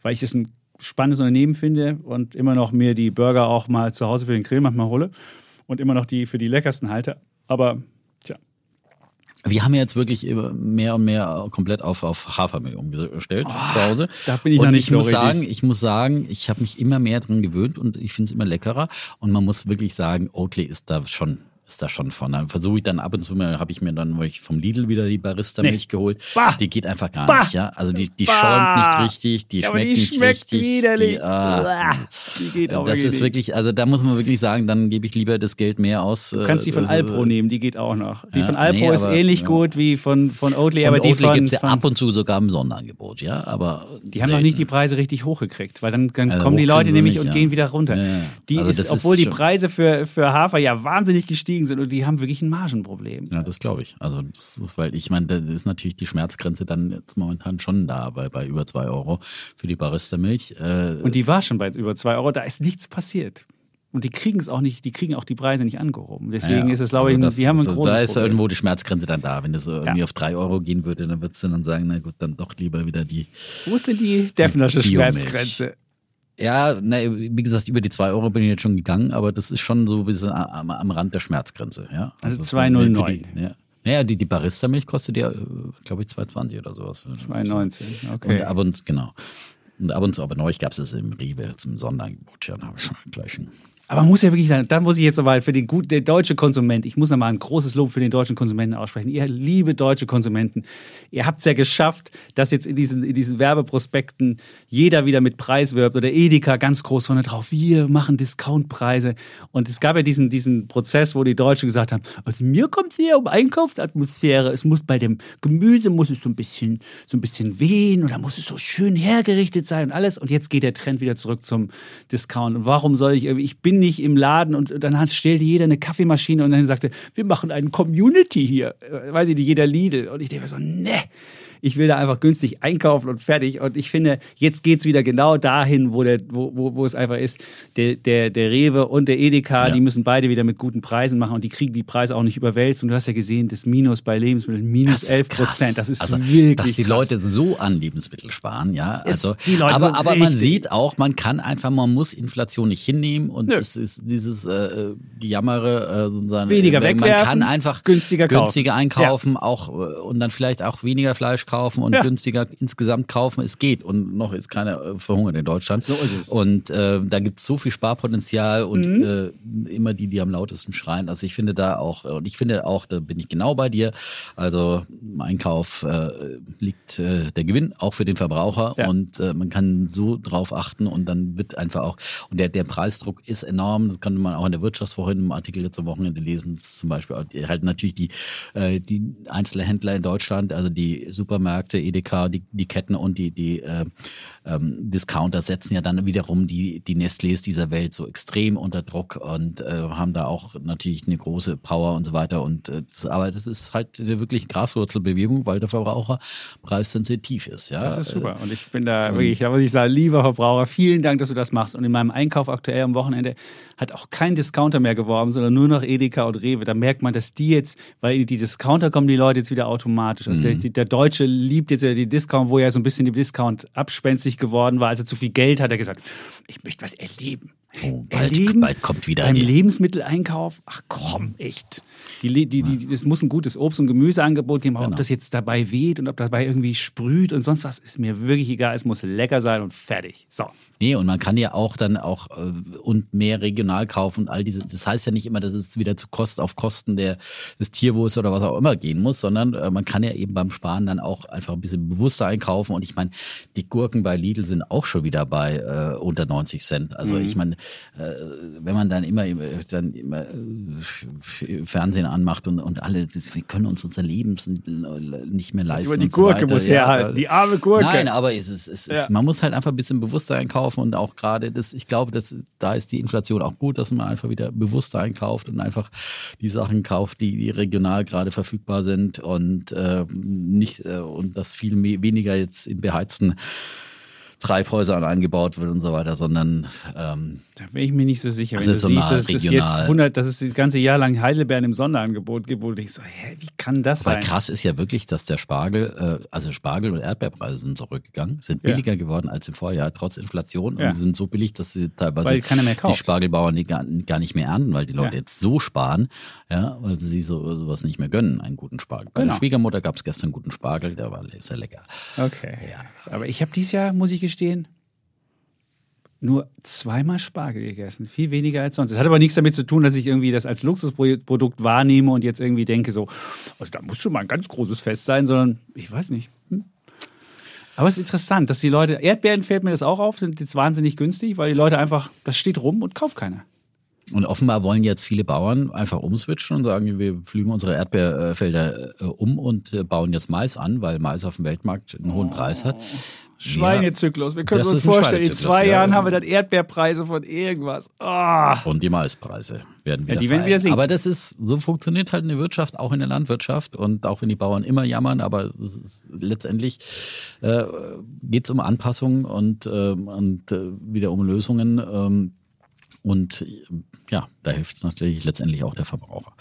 weil ich es ein spannendes Unternehmen finde und immer noch mir die Burger auch mal zu Hause für den Grill manchmal hole und immer noch die für die leckersten halte. Aber wir haben jetzt wirklich mehr und mehr komplett auf, auf Hafermilch umgestellt oh, zu Hause. Da bin ich und noch nicht ich so muss sagen, Ich muss sagen, ich habe mich immer mehr dran gewöhnt und ich finde es immer leckerer. Und man muss wirklich sagen, Oatly ist da schon da schon von. Dann versuche ich dann ab und zu mal, habe ich mir dann ich vom Lidl wieder die Barista-Milch nee. geholt. Bah. Die geht einfach gar bah. nicht, ja. Also die, die schäumt nicht richtig, die ja, schmeckt die nicht schmeckt richtig. Widerlich. Die, ah, die geht auch Das ist nicht. wirklich, also da muss man wirklich sagen, dann gebe ich lieber das Geld mehr aus. Du kannst die von also, Alpro nehmen, die geht auch noch. Die ja, von Alpro nee, ist aber, ähnlich ja. gut wie von, von Oatly, aber die Oatly gibt es ja ab und zu sogar im Sonderangebot, ja. Aber die selten. haben noch nicht die Preise richtig hochgekriegt, weil dann, dann also kommen die Leute nämlich nicht, und gehen wieder runter. Die also ist, obwohl die Preise für, für Hafer ja wahnsinnig gestiegen sind und die haben wirklich ein Margenproblem. Ja, das glaube ich. Also, das ist, weil ich meine, da ist natürlich die Schmerzgrenze dann jetzt momentan schon da, bei, bei über zwei Euro für die Barista-Milch. Äh, und die war schon bei über zwei Euro, da ist nichts passiert. Und die kriegen es auch nicht, die kriegen auch die Preise nicht angehoben. Deswegen ja, ist es, glaube ich, also das, die haben ein also, großes Da ist Problem. irgendwo die Schmerzgrenze dann da. Wenn das irgendwie ja. auf drei Euro gehen würde, dann würdest du dann sagen, na gut, dann doch lieber wieder die. Wo ist denn die Defnersche Schmerzgrenze? Ja, na, wie gesagt, über die 2 Euro bin ich jetzt schon gegangen, aber das ist schon so ein bisschen am, am Rand der Schmerzgrenze. Ja? Also, also 2,09. Ja. Naja, die, die Barista-Milch kostet ja, glaube ich, 2,20 oder sowas. 2,19, okay. Und ab und, genau. Und ab und zu, aber neu gab es es im Rewe zum Sonderangebot. Ja, da habe ich schon gleich einen aber man muss ja wirklich sagen, da muss ich jetzt nochmal für den gut, der deutsche Konsument, ich muss nochmal ein großes Lob für den deutschen Konsumenten aussprechen. Ihr liebe deutsche Konsumenten, ihr habt es ja geschafft, dass jetzt in diesen, in diesen Werbeprospekten jeder wieder mit Preis wirbt oder Edeka ganz groß vorne drauf, wir machen Discountpreise. Und es gab ja diesen, diesen Prozess, wo die Deutschen gesagt haben, also mir kommt es eher um Einkaufsatmosphäre. Es muss bei dem Gemüse muss es so ein bisschen, so ein bisschen wehen oder muss es so schön hergerichtet sein und alles. Und jetzt geht der Trend wieder zurück zum Discount. Und warum soll ich irgendwie, ich bin nicht im Laden und dann stellte jeder eine Kaffeemaschine und dann sagte, wir machen eine Community hier. Weiß ich nicht, jeder Lidl. Und ich denke so, ne, Ich will da einfach günstig einkaufen und fertig. Und ich finde, jetzt geht's wieder genau dahin, wo, der, wo, wo, wo es einfach ist. Der, der, der Rewe und der Edeka, Ja. die müssen beide wieder mit guten Preisen machen und die kriegen die Preise auch nicht überwälzt. Und du hast ja gesehen, das Minus bei Lebensmitteln, minus 11 Prozent. Das ist also, wirklich Dass die krass. Leute so an Lebensmittel sparen, ja. Also, die Leute aber, aber man sieht auch, man kann einfach, man muss Inflation nicht hinnehmen und Nö. es ist dieses äh, Gejammere, äh, sozusagen, Weniger man wegwerfen, kann einfach günstiger günstiger einkaufen, auch äh, und dann vielleicht auch weniger Fleisch kaufen und Ja. günstiger insgesamt kaufen. Es geht und noch ist keiner äh, verhungert in Deutschland. So ist es. Mhm. Und äh, da gibt es so viel Sparpotenzial und äh, immer die, die am lautesten schreien. Also ich finde da auch, und ich finde auch, da bin ich genau bei dir. Also im Einkauf äh, liegt äh, der Gewinn auch für den Verbraucher Ja. und äh, man kann so drauf achten und dann wird einfach auch, und der, der Preisdruck ist enorm. Das kann man auch in der Wirtschaftswoche in einem Artikel jetzt am Wochenende lesen. Zum Beispiel halt natürlich die, äh, die Einzelhändler in Deutschland, also die Supermärkte, Edeka, die, die Ketten und die, die äh, ähm, Discounter setzen ja dann wiederum die, die Nestlés dieser Welt so extrem unter Druck und äh, haben da auch natürlich eine große Power und so weiter. Und äh, aber das ist halt eine wirklich Graswurzelbewegung, weil der Verbraucher preissensitiv ist. Ja? Das ist super. Und ich bin da wirklich, da muss ich sagen, lieber Verbraucher, vielen Dank, dass du das machst. Und in meinem Einkauf aktuell am Wochenende hat auch kein Discounter mehr geworben, sondern nur noch Edeka und Rewe. Da merkt man, dass die jetzt, weil die Discounter kommen die Leute jetzt wieder automatisch. Also der, der Deutsche liebt jetzt ja die Discount, wo ja so ein bisschen die Discount abspenstig geworden war, als er zu viel Geld hat, hat er gesagt, ich möchte was erleben. Oh, bald- erleben bald kommt wieder beim die- Lebensmitteleinkauf. Ach komm, echt. Die, die, die, es muss ein gutes Obst- und Gemüseangebot geben, aber ob Genau. das jetzt dabei weht und ob dabei irgendwie sprüht und sonst was, ist mir wirklich egal. Es muss lecker sein und fertig. So. Nee, und man kann ja auch dann auch äh, und mehr regional kaufen und all diese. Das heißt ja nicht immer, dass es wieder zu Kosten auf Kosten der, des Tierwohls oder was auch immer gehen muss, sondern äh, man kann ja eben beim Sparen dann auch einfach ein bisschen bewusster einkaufen. Und ich meine, die Gurken bei Lidl sind auch schon wieder bei äh, unter 90 Cent. Also ich meine, wenn man dann immer, dann immer äh, Fernsehen anmacht und, und alle, das, wir können uns unser Leben nicht mehr leisten. Über die so Gurke weiter. muss Ja, herhalten, die arme Gurke. Nein, aber es ist, es ist, Ja. man muss halt einfach ein bisschen bewusster einkaufen und auch gerade das, ich glaube, dass, da ist die Inflation auch gut, dass man einfach wieder bewusster einkauft und einfach die Sachen kauft, die, die regional gerade verfügbar sind und äh, nicht äh, und das viel mehr, weniger jetzt in beheizten Treibhäusern eingebaut wird und so weiter, sondern ähm, Da bin ich mir nicht so sicher. Wenn du siehst, dass es jetzt regional. 100, dass es das ganze Jahr lang Heidelbeeren im Sonderangebot gibt, wo du denkst, so, hä, wie kann das weil sein? krass ist ja wirklich, dass der Spargel, äh, also Spargel und Erdbeerpreise sind zurückgegangen, sind Ja. billiger geworden als im Vorjahr, trotz Inflation. Ja. Und sie sind so billig, dass sie teilweise die. Spargelbauern die gar, gar nicht mehr ernten, weil die Leute Ja. jetzt so sparen, ja, weil sie sich so, sowas nicht mehr gönnen, einen guten Spargel. Bei Genau. der Schwiegermutter gab es gestern einen guten Spargel, der war sehr lecker. Okay. Aber ich habe dieses Jahr, muss ich gestehen, nur zweimal Spargel gegessen. Viel weniger als sonst. Das hat aber nichts damit zu tun, dass ich irgendwie das als Luxusprodukt wahrnehme und jetzt irgendwie denke, so, also da muss schon mal ein ganz großes Fest sein, sondern ich weiß nicht. Hm. Aber es ist interessant, dass die Leute, Erdbeeren fällt mir das auch auf, sind jetzt wahnsinnig günstig, weil die Leute einfach, das steht rum und kauft keiner. Und offenbar wollen jetzt viele Bauern einfach umswitchen und sagen, wir flügen unsere Erdbeerfelder äh, um und äh, bauen jetzt Mais an, weil Mais auf dem Weltmarkt einen hohen Preis hat. Schweinezyklus. Wir können Das uns vorstellen, in zwei ja. Jahren haben wir dann Erdbeerpreise von irgendwas. Ah. Und die Maispreise werden wieder die werden wieder sinken. Aber das ist, so funktioniert halt eine Wirtschaft, auch in der Landwirtschaft. Und auch wenn die Bauern immer jammern, aber ist, letztendlich äh, geht es um Anpassungen und, ähm, und äh, wieder um Lösungen. Ähm, und äh, ja, da hilft natürlich letztendlich auch der Verbraucher.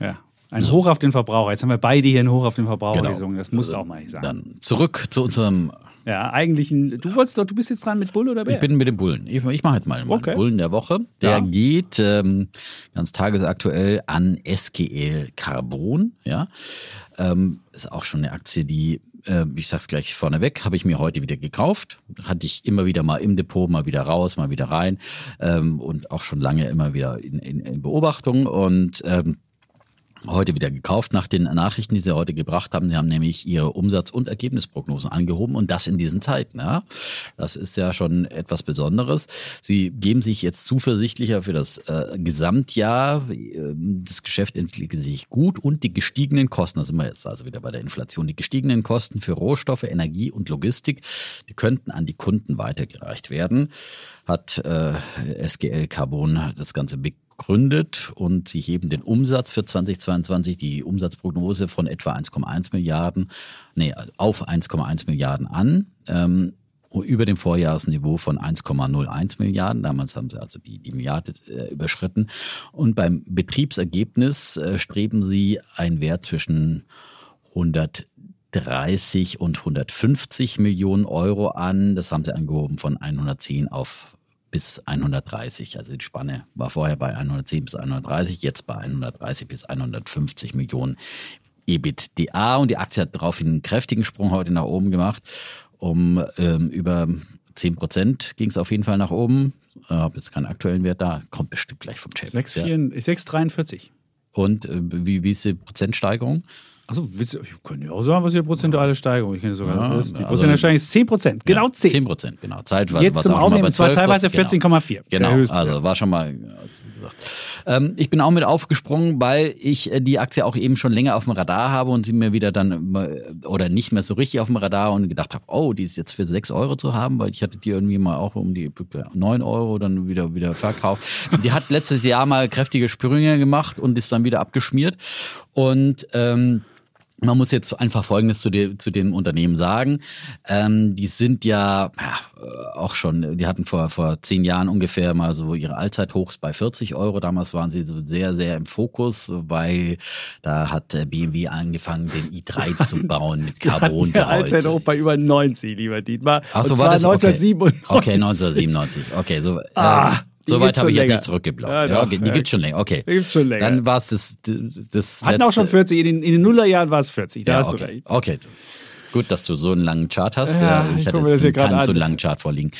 Ja. Ein Hoch auf den Verbraucher. Jetzt haben wir beide hier ein Hoch auf den Verbraucher Genau. gesungen. Das musst du auch mal sagen. Dann zurück zu unserem Ja, eigentlich ein. Du wolltest doch, du bist jetzt dran mit Bull oder Bär? Ich bin mit dem Bullen. Ich, ich mache jetzt mal meinen Okay. Bullen der Woche. Der Ja. geht ähm, ganz tagesaktuell an SGL Carbon. Ja, ähm, ist auch schon eine Aktie, die äh, ich sag's gleich vorneweg, habe ich mir heute wieder gekauft. Hatte ich immer wieder mal im Depot, mal wieder raus, mal wieder rein ähm, und auch schon lange immer wieder in, in, in Beobachtung und ähm, heute wieder gekauft nach den Nachrichten, die sie heute gebracht haben. Sie haben nämlich ihre Umsatz- und Ergebnisprognosen angehoben und das in diesen Zeiten. Ja. Das ist ja schon etwas Besonderes. Sie geben sich jetzt zuversichtlicher für das äh, Gesamtjahr. Ähm, Das Geschäft entwickelt sich gut und die gestiegenen Kosten, da sind wir jetzt also wieder bei der Inflation, die gestiegenen Kosten für Rohstoffe, Energie und Logistik, die könnten an die Kunden weitergereicht werden, hat äh, SGL Carbon das Ganze be gründet und sie heben den Umsatz für 2022, die Umsatzprognose von etwa 1,1 Milliarden, nee, auf 1,1 Milliarden an. Ähm, über dem Vorjahresniveau von 1,01 Milliarden. Damals haben sie also die, die Milliarde äh, überschritten. Und beim Betriebsergebnis äh, streben sie einen Wert zwischen 130 und 150 Millionen Euro an. Das haben sie angehoben von 110 auf bis 130. Also die Spanne war vorher bei 110 bis 130, jetzt bei 130 bis 150 Millionen EBITDA. Und die Aktie hat daraufhin einen kräftigen Sprung heute nach oben gemacht um ähm, über 10 Prozent ging es auf jeden Fall nach oben. Ich habe jetzt keinen aktuellen Wert da, kommt bestimmt gleich vom Chat. 6,43. Und äh, wie, wie ist die Prozentsteigerung? Achso, ich könnte ja auch sagen, was die prozentuale Steigerung Ich kenne sogar. Ja, die prozentuale also, Steigerung ist 10 Prozent. Genau 10. 10 Prozent, genau. Zeitweise Jetzt zum Aufnehmen, es war teilweise 14,4. Genau, genau. also war schon mal. Ähm, ich bin auch mit aufgesprungen, weil ich äh, die Aktie auch eben schon länger auf dem Radar habe und sie mir wieder dann oder nicht mehr so richtig auf dem Radar und gedacht habe, oh, die ist jetzt für 6 Euro zu haben, weil ich hatte die irgendwie mal auch um die 9 Euro dann wieder, wieder verkauft. Die hat letztes Jahr mal kräftige Sprünge gemacht und ist dann wieder abgeschmiert. Und ähm, man muss jetzt einfach Folgendes zu, dir, zu dem Unternehmen sagen. Ähm, die sind ja, ja äh, auch schon, die hatten vor, vor zehn Jahren ungefähr mal so ihre Allzeithochs bei 40 Euro. Damals waren sie so sehr, sehr im Fokus, weil da hat BMW angefangen, den i3 zu bauen mit Carbon. Der Allzeithoch bei über 90, lieber Dietmar. Ach so, war das 1997. Okay. okay, 1997. Okay, so. Ah. Äh, Soweit habe ich jetzt nicht zurückgeblaut. Ja, ja, okay, die gibt schon länger. Okay. Die gibt's schon länger. Dann war es das, das. Hatten auch schon 40. In den, in den Nullerjahren war es 40. Da ja, hast okay. du recht. Okay. Gut, dass du so einen langen Chart hast. Ja, ich, ich hatte jetzt keinen so langen Chart vorliegen.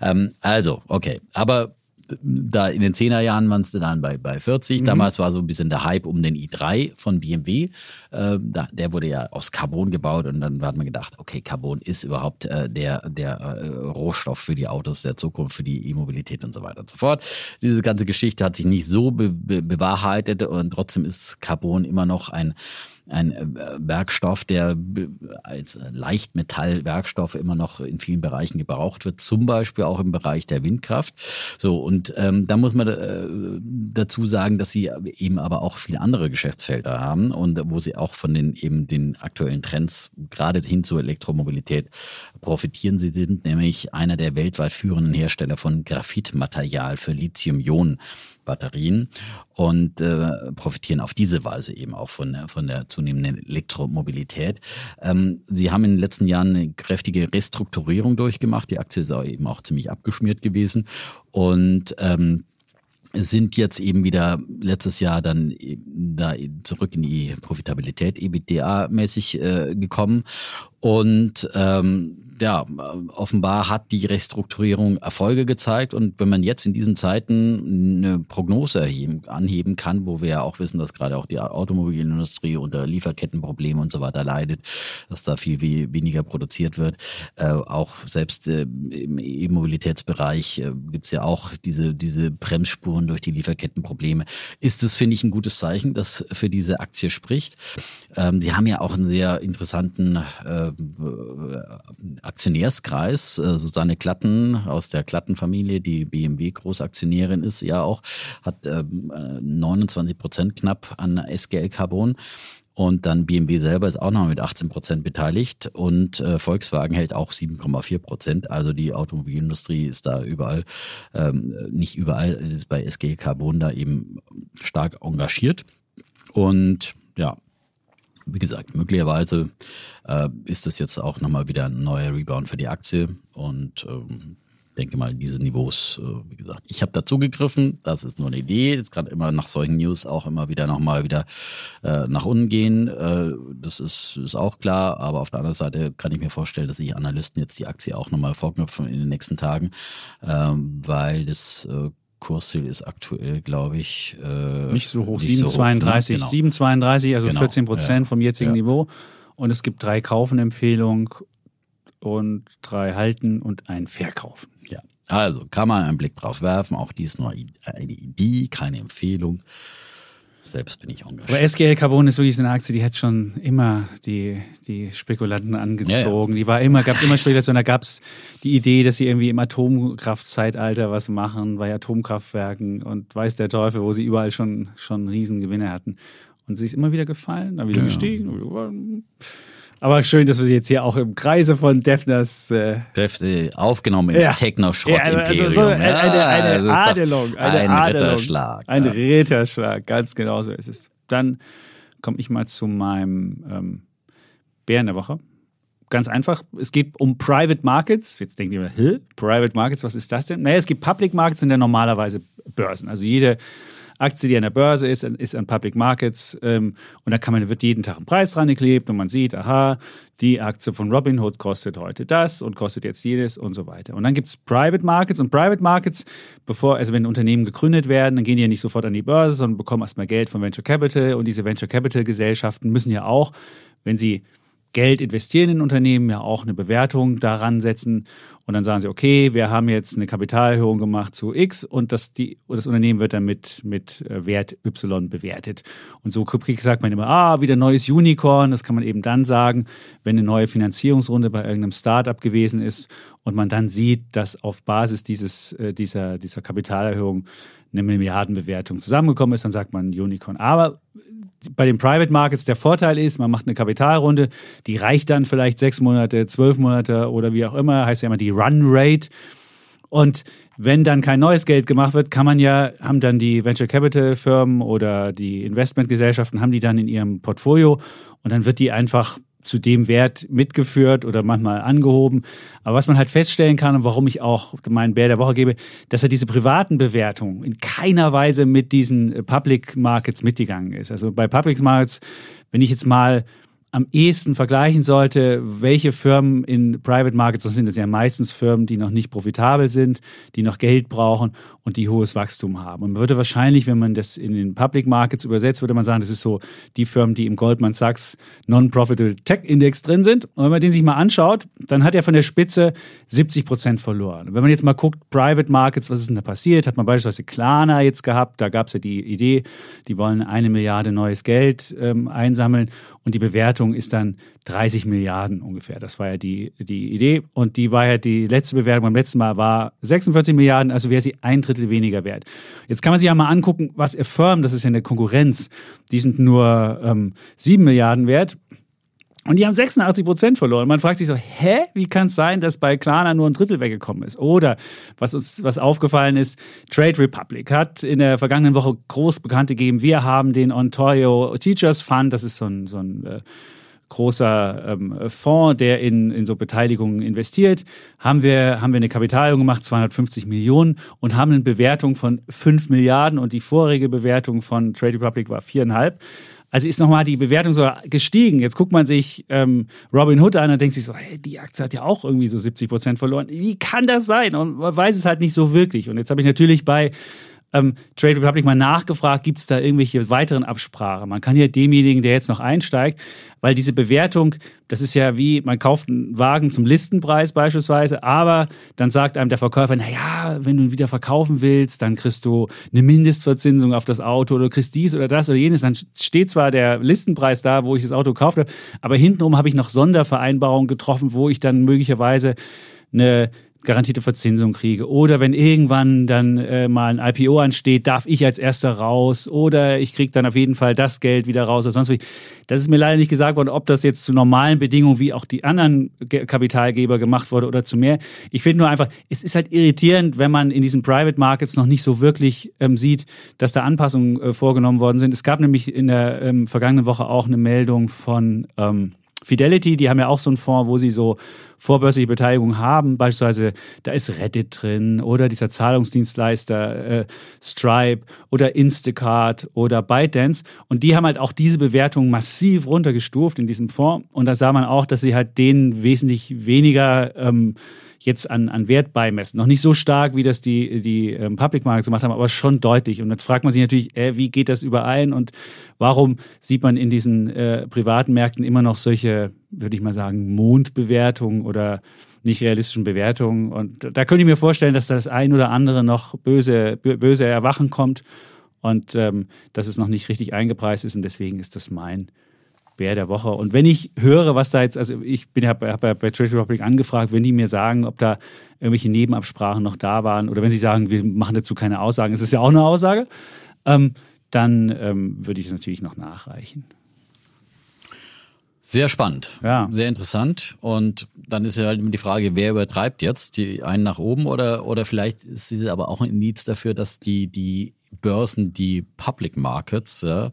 Ähm, also, okay. Aber da in den 10er Jahren waren es dann bei, bei 40. Mhm. Damals war so ein bisschen der Hype um den i3 von BMW. Äh, da, der wurde ja aus Carbon gebaut und dann hat man gedacht, okay, Carbon ist überhaupt äh, der, der äh, Rohstoff für die Autos der Zukunft, für die E-Mobilität und so weiter und so fort. Diese ganze Geschichte hat sich nicht so be be bewahrheitet und trotzdem ist Carbon immer noch ein ein äh, Werkstoff, der als Leichtmetallwerkstoff immer noch in vielen Bereichen gebraucht wird, zum Beispiel auch im Bereich der Windkraft. So, und ähm, da muss man äh, dazu sagen, dass sie eben aber auch viele andere Geschäftsfelder haben und wo sie auch von den eben den aktuellen Trends gerade hin zur Elektromobilität profitieren. Sie sind nämlich einer der weltweit führenden Hersteller von Graphitmaterial für Lithium-Ionen. Batterien und äh, profitieren auf diese Weise eben auch von, von der zunehmenden Elektromobilität. Ähm, sie haben in den letzten Jahren eine kräftige Restrukturierung durchgemacht. Die Aktie ist auch eben auch ziemlich abgeschmiert gewesen und ähm, sind jetzt eben wieder letztes Jahr dann da zurück in die Profitabilität EBITDA-mäßig äh, gekommen und ähm, ja, offenbar hat die Restrukturierung Erfolge gezeigt. Und wenn man jetzt in diesen Zeiten eine Prognose erheben, anheben kann, wo wir ja auch wissen, dass gerade auch die Automobilindustrie unter Lieferkettenproblemen und so weiter leidet, dass da viel weniger produziert wird. Äh, auch selbst äh, im E-Mobilitätsbereich äh, gibt es ja auch diese, diese Bremsspuren durch die Lieferkettenprobleme. Ist es, finde ich, ein gutes Zeichen, das für diese Aktie spricht. Ähm, sie haben ja auch einen sehr interessanten äh, Aktionärskreis, äh, Susanne Klatten aus der Klattenfamilie, die BMW-Großaktionärin ist, ja auch, hat 29 ähm, Prozent knapp an SGL Carbon. Und dann BMW selber ist auch noch mit 18 Prozent beteiligt und äh, Volkswagen hält auch 7,4 Prozent. Also die Automobilindustrie ist da überall, ähm, nicht überall, ist bei SG Carbon da eben stark engagiert. Und ja, wie gesagt, möglicherweise äh, ist das jetzt auch nochmal wieder ein neuer Rebound für die Aktie. Und ähm, denke mal, diese Niveaus, äh, wie gesagt, ich habe dazu gegriffen, das ist nur eine Idee, jetzt kann immer nach solchen News auch immer wieder nochmal wieder äh, nach unten gehen, äh, das ist, ist auch klar, aber auf der anderen Seite kann ich mir vorstellen, dass sich Analysten jetzt die Aktie auch nochmal vorknüpfen in den nächsten Tagen, ähm, weil das äh, Kursziel ist aktuell, glaube ich. Äh, nicht so hoch, 7,32, so 7,32, genau. also genau. 14 Prozent ja. vom jetzigen ja. Niveau. Und es gibt drei Kaufenempfehlungen und drei Halten und ein Verkaufen. Ja, also kann man einen Blick drauf werfen. Auch dies nur eine Idee, keine Empfehlung. Selbst bin ich engagiert. Aber SGL Carbon ist wirklich so eine Aktie, die hat schon immer die, die Spekulanten angezogen. Ja, ja. Die war immer, gab es immer Spekulation, da gab es die Idee, dass sie irgendwie im Atomkraftzeitalter was machen, bei Atomkraftwerken und weiß der Teufel, wo sie überall schon, schon Riesengewinne hatten. Und sie ist immer wieder gefallen, dann wieder ja. gestiegen. Aber schön, dass wir jetzt hier auch im Kreise von Defners äh, Def, aufgenommen ins ja. Techno-Schrott-Imperium. Ja, also so eine, eine, eine Adelung. Eine ein Adelung, Ritterschlag. Ein ja. Ritterschlag, ganz genau so ist es. Dann komme ich mal zu meinem ähm, Bären der Woche. Ganz einfach, es geht um Private Markets. Jetzt denkt ihr, Hä? Private Markets, was ist das denn? Naja, es gibt Public Markets, sind ja normalerweise Börsen. Also jede Aktie, die an der Börse ist, ist an Public Markets ähm, und da kann man, wird jeden Tag ein Preis dran geklebt und man sieht, aha, die Aktie von Robinhood kostet heute das und kostet jetzt jedes und so weiter. Und dann gibt es Private Markets und Private Markets, bevor, also wenn Unternehmen gegründet werden, dann gehen die ja nicht sofort an die Börse, sondern bekommen erstmal Geld von Venture Capital und diese Venture Capital Gesellschaften müssen ja auch, wenn sie Geld investieren in Unternehmen, ja auch eine Bewertung daran setzen und dann sagen sie, okay, wir haben jetzt eine Kapitalerhöhung gemacht zu X und das, die, das Unternehmen wird dann mit, mit äh, Wert Y bewertet. Und so sagt man immer, ah, wieder neues Unicorn. Das kann man eben dann sagen, wenn eine neue Finanzierungsrunde bei irgendeinem Startup gewesen ist und man dann sieht, dass auf Basis dieses, äh, dieser, dieser Kapitalerhöhung eine Milliardenbewertung zusammengekommen ist, dann sagt man Unicorn. Aber bei den Private Markets der Vorteil ist, man macht eine Kapitalrunde, die reicht dann vielleicht sechs Monate, zwölf Monate oder wie auch immer, heißt ja immer die Run Rate. Und wenn dann kein neues Geld gemacht wird, kann man ja, haben dann die Venture Capital Firmen oder die Investmentgesellschaften, haben die dann in ihrem Portfolio und dann wird die einfach zu dem Wert mitgeführt oder manchmal angehoben. Aber was man halt feststellen kann und warum ich auch meinen Bär der Woche gebe, dass er diese privaten Bewertungen in keiner Weise mit diesen Public Markets mitgegangen ist. Also bei Public Markets, wenn ich jetzt mal am ehesten vergleichen sollte, welche Firmen in Private Markets, das sind das ja meistens Firmen, die noch nicht profitabel sind, die noch Geld brauchen und die hohes Wachstum haben. Und man würde wahrscheinlich, wenn man das in den Public Markets übersetzt, würde man sagen, das ist so die Firmen, die im Goldman Sachs Non-Profitable Tech Index drin sind. Und wenn man den sich mal anschaut, dann hat er von der Spitze 70 Prozent verloren. Und wenn man jetzt mal guckt, Private Markets, was ist denn da passiert? Hat man beispielsweise Klarna jetzt gehabt, da gab es ja die Idee, die wollen eine Milliarde neues Geld ähm, einsammeln und die Bewertung ist dann 30 Milliarden ungefähr. Das war ja die, die Idee. Und die war ja die letzte Bewertung beim letzten Mal war 46 Milliarden, also wäre sie ein Drittel weniger wert. Jetzt kann man sich ja mal angucken, was Affirm, das ist ja eine Konkurrenz, die sind nur ähm, 7 Milliarden wert. Und die haben 86 Prozent verloren. Man fragt sich so, hä, wie kann es sein, dass bei Klarna nur ein Drittel weggekommen ist? Oder was uns was aufgefallen ist, Trade Republic hat in der vergangenen Woche groß bekannt gegeben, wir haben den Ontario Teachers Fund, das ist so ein, so ein äh, großer ähm, Fonds, der in, in so Beteiligungen investiert, haben wir, haben wir eine Kapitalerhöhung gemacht, 250 Millionen und haben eine Bewertung von 5 Milliarden und die vorige Bewertung von Trade Republic war viereinhalb. Also ist nochmal die Bewertung so gestiegen. Jetzt guckt man sich ähm, Robin Hood an und denkt sich so, hey, die Aktie hat ja auch irgendwie so 70 Prozent verloren. Wie kann das sein? Und man weiß es halt nicht so wirklich. Und jetzt habe ich natürlich bei ähm, Trade Republic mal nachgefragt, gibt es da irgendwelche weiteren Absprachen? Man kann ja demjenigen, der jetzt noch einsteigt, weil diese Bewertung, das ist ja wie, man kauft einen Wagen zum Listenpreis beispielsweise, aber dann sagt einem der Verkäufer, na ja, wenn du ihn wieder verkaufen willst, dann kriegst du eine Mindestverzinsung auf das Auto oder kriegst dies oder das oder jenes. Dann steht zwar der Listenpreis da, wo ich das Auto gekauft habe, aber hintenrum habe ich noch Sondervereinbarungen getroffen, wo ich dann möglicherweise eine garantierte Verzinsung kriege. Oder wenn irgendwann dann äh, mal ein IPO ansteht, darf ich als erster raus. Oder ich kriege dann auf jeden Fall das Geld wieder raus oder sonst wie. Das ist mir leider nicht gesagt worden, ob das jetzt zu normalen Bedingungen wie auch die anderen Kapitalgeber gemacht wurde oder zu mehr. Ich finde nur einfach, es ist halt irritierend, wenn man in diesen Private Markets noch nicht so wirklich ähm, sieht, dass da Anpassungen äh, vorgenommen worden sind. Es gab nämlich in der ähm, vergangenen Woche auch eine Meldung von ähm, Fidelity, die haben ja auch so einen Fonds, wo sie so vorbörsliche Beteiligung haben. Beispielsweise, da ist Reddit drin oder dieser Zahlungsdienstleister äh, Stripe oder Instacart oder ByteDance. Und die haben halt auch diese Bewertung massiv runtergestuft in diesem Fonds. Und da sah man auch, dass sie halt denen wesentlich weniger ähm, jetzt an, an Wert beimessen. Noch nicht so stark, wie das die, die ähm, Public Markets gemacht haben, aber schon deutlich. Und dann fragt man sich natürlich, äh, wie geht das überein und warum sieht man in diesen äh, privaten Märkten immer noch solche, würde ich mal sagen, Mondbewertungen oder nicht realistischen Bewertungen. Und da könnte ich mir vorstellen, dass das ein oder andere noch böse, böse Erwachen kommt. und ähm, dass es noch nicht richtig eingepreist ist und deswegen ist das mein Bär der Woche. Und wenn ich höre, was da jetzt, also ich bin habe hab ja bei Trade Republic angefragt, wenn die mir sagen, ob da irgendwelche Nebenabsprachen noch da waren oder wenn sie sagen, wir machen dazu keine Aussagen, es ist ja auch eine Aussage, ähm, dann ähm, würde ich es natürlich noch nachreichen. Sehr spannend, Ja. sehr interessant. Und dann ist ja halt immer die Frage, wer übertreibt jetzt? Die einen nach oben oder, oder vielleicht ist es aber auch ein Indiz dafür, dass die, die Börsen, die Public Markets ja,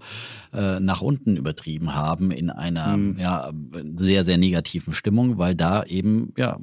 äh, nach unten übertrieben haben in einer ja, sehr, sehr negativen Stimmung, weil da eben ja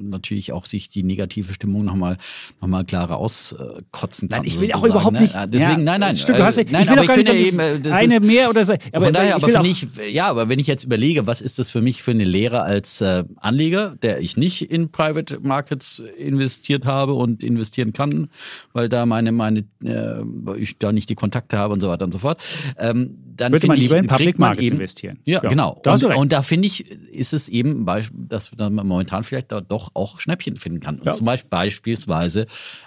natürlich auch sich die negative Stimmung nochmal noch mal klarer auskotzen kann. Nein, ich will auch überhaupt ne? nicht. Ja, deswegen, ja, nein, nein. Stimmt, du hast äh, recht. nein, ich will aber ich finde nicht, eben, äh, das eine ist, mehr oder so. Aber von daher, aber ich, ja, aber wenn ich jetzt überlege, was ist das für mich für eine Lehre als äh, Anleger, der ich nicht in Private Markets investiert habe und investieren kann, weil da meine, meine, äh, weil ich da nicht die Kontakte habe und so weiter und so fort. Ähm, dann Würde man ich, lieber in Public Markets eben, investieren. Ja, Ja, genau. da Und, und da finde ich, ist es eben, dass man momentan vielleicht da doch auch Schnäppchen finden kann. Und Ja. zum Beispiel beispielsweise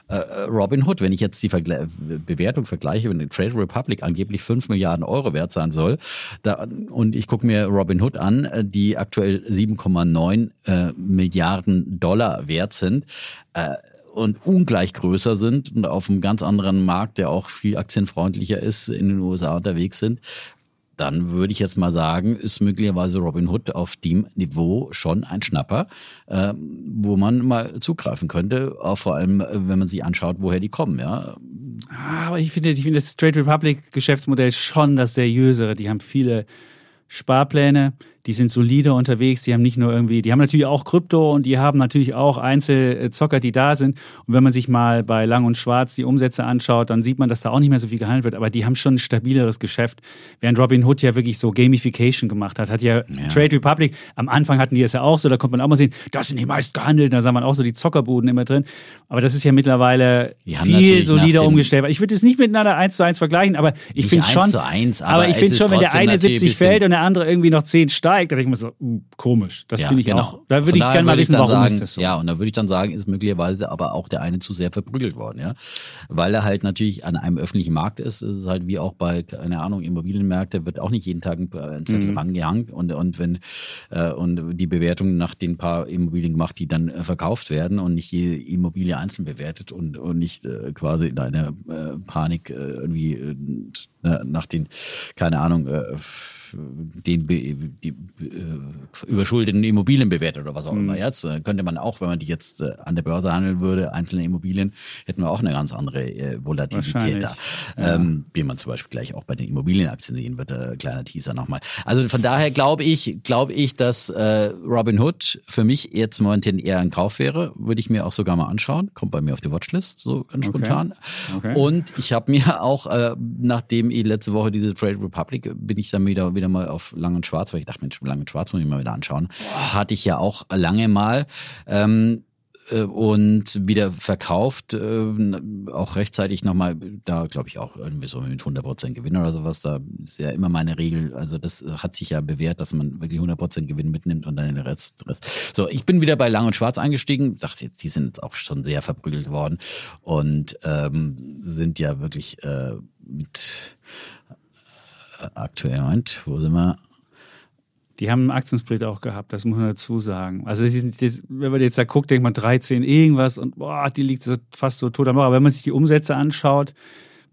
äh, Robin Hood, wenn ich jetzt die Vergle Bewertung vergleiche, wenn die Trade Republic angeblich 5 Milliarden Euro wert sein soll, da, und ich gucke mir Robin Hood an, äh, die aktuell 7,9 äh, Milliarden Dollar wert sind, äh, und ungleich größer sind und auf einem ganz anderen Markt, der auch viel aktienfreundlicher ist, in den USA unterwegs sind, dann würde ich jetzt mal sagen, ist möglicherweise Robin Hood auf dem Niveau schon ein Schnapper, äh, wo man mal zugreifen könnte, auch vor allem, äh, wenn man sich anschaut, woher die kommen. Ja, Ah, Aber ich finde, ich finde das Trade Republic Geschäftsmodell schon das seriösere. Die haben viele Sparpläne, die sind solide unterwegs, die haben nicht nur irgendwie, die haben natürlich auch Krypto und die haben natürlich auch Einzelzocker, die da sind. Und wenn man sich mal bei Lang und Schwarz die Umsätze anschaut, dann sieht man, dass da auch nicht mehr so viel gehandelt wird, aber die haben schon ein stabileres Geschäft. Während Robin Hood ja wirklich so Gamification gemacht hat, hat ja, Trade Republic, am Anfang hatten die es ja auch so, da konnte man auch mal sehen, das sind die meist gehandelten, da sah man auch so die Zockerbuden immer drin. Aber das ist ja mittlerweile viel solider umgestellt. Ich würde es nicht miteinander eins zu eins vergleichen, aber ich finde schon, eins zu eins, aber ich finde schon, wenn der eine natürlich 70 ein bisschen- fällt und der andere irgendwie noch 10 steigt, denke ich mir so, uh, komisch. Das Ja, finde ich genau. auch. Da würde ich gerne mal wissen, warum sagen, ist das so. Ja, und da würde ich dann sagen, ist möglicherweise aber auch der eine zu sehr verprügelt worden, ja. Weil er halt natürlich an einem öffentlichen Markt ist. Es ist halt wie auch bei, keine Ahnung, Immobilienmärkte wird auch nicht jeden Tag ein ein Zettel Mhm. rangehangen und, und wenn, äh, und die Bewertung nach den paar Immobilien gemacht, die dann äh, verkauft werden und nicht jede Immobilie einzeln bewertet und, und nicht äh, quasi in einer äh, Panik äh, irgendwie äh, nach den, keine Ahnung, äh, den die äh, überschuldeten Immobilien bewertet oder was auch Mhm. immer. Jetzt äh, könnte man auch, wenn man die jetzt äh, an der Börse handeln würde, einzelne Immobilien, hätten wir auch eine ganz andere äh, Volatilität da. Ähm, wie man zum Beispiel gleich auch bei den Immobilienaktien sehen wird, äh, kleiner Teaser nochmal. Also von daher glaube ich, glaube ich, dass äh, Robin Hood für mich jetzt momentan eher ein Kauf wäre. Würde ich mir auch sogar mal anschauen. Kommt bei mir auf die Watchlist, so ganz spontan. Okay. Und ich habe mir auch, äh, nachdem ich letzte Woche diese Trade Republic, bin ich dann wieder, wieder mal auf Lang und Schwarz, weil ich dachte, Mensch, Lang und Schwarz muss ich mal wieder anschauen. Hatte ich ja auch lange mal. Ähm, äh, und wieder verkauft, äh, auch rechtzeitig nochmal, da glaube ich auch irgendwie so mit 100% Gewinn oder sowas, da ist ja immer meine Regel, also das hat sich ja bewährt, dass man wirklich 100% Gewinn mitnimmt und dann den Rest, Rest. So, ich bin wieder bei Lang und Schwarz eingestiegen, dachte jetzt, die sind jetzt auch schon sehr verprügelt worden und ähm, sind ja wirklich äh, mit aktuell, Moment, wo sind wir? Die haben einen Aktiensplit auch gehabt, das muss man dazu sagen. Also jetzt, wenn man jetzt da guckt, denkt man 13 irgendwas und boah, die liegt so fast so tot am. Aber wenn man sich die Umsätze anschaut,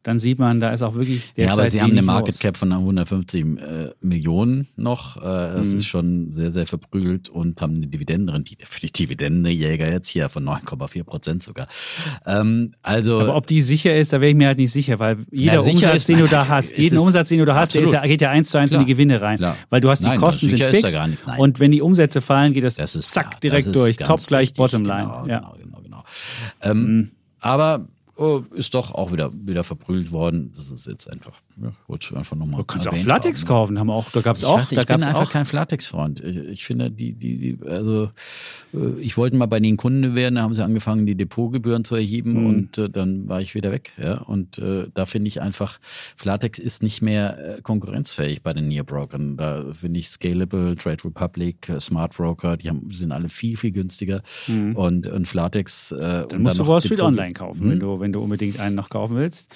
dann sieht man, da ist auch wirklich Ja, aber sie haben eine Market los. Cap von 150 äh, Millionen noch. Äh, das Mhm. ist schon sehr, sehr verprügelt und haben eine Dividendenrendite für die Dividendenjäger jetzt hier von 9,4 Prozent sogar. Ähm, also Aber ob die sicher ist, da wäre ich mir halt nicht sicher, weil jeder sicher Umsatz, ist- den du da hast, jeden Umsatz, den du da hast, der ja, geht ja eins zu eins in die Gewinne rein. klar. Weil du hast die Nein, Kosten sind fix nichts, und wenn die Umsätze fallen, geht das, Das zack klar, direkt das durch. Top gleich Bottomline. Genau, ja. genau, genau, genau. Ähm, Aber oh, ist doch auch wieder, wieder verprügelt worden. Das ist jetzt einfach, ja, wollte ich einfach nochmal. Du kannst auch Flatex kaufen, haben auch, da gab es auch, weiß, ich bin einfach auch. kein Flatex-Freund. Ich, ich finde, die, die, die, also äh, ich wollte mal bei den Kunden werden, da haben sie angefangen, die Depotgebühren zu erheben Mhm. und äh, dann war ich wieder weg. Ja? Und äh, da finde ich einfach, Flatex ist nicht mehr äh, konkurrenzfähig bei den Nearbrokern. Da finde ich Scalable, Trade Republic, äh, Smart Broker, die haben, sind alle viel, viel günstiger. Und, und Flatex. Äh, Mhm. Dann musst du Wall Street Online kaufen, wenn, du, wenn du unbedingt einen noch kaufen willst.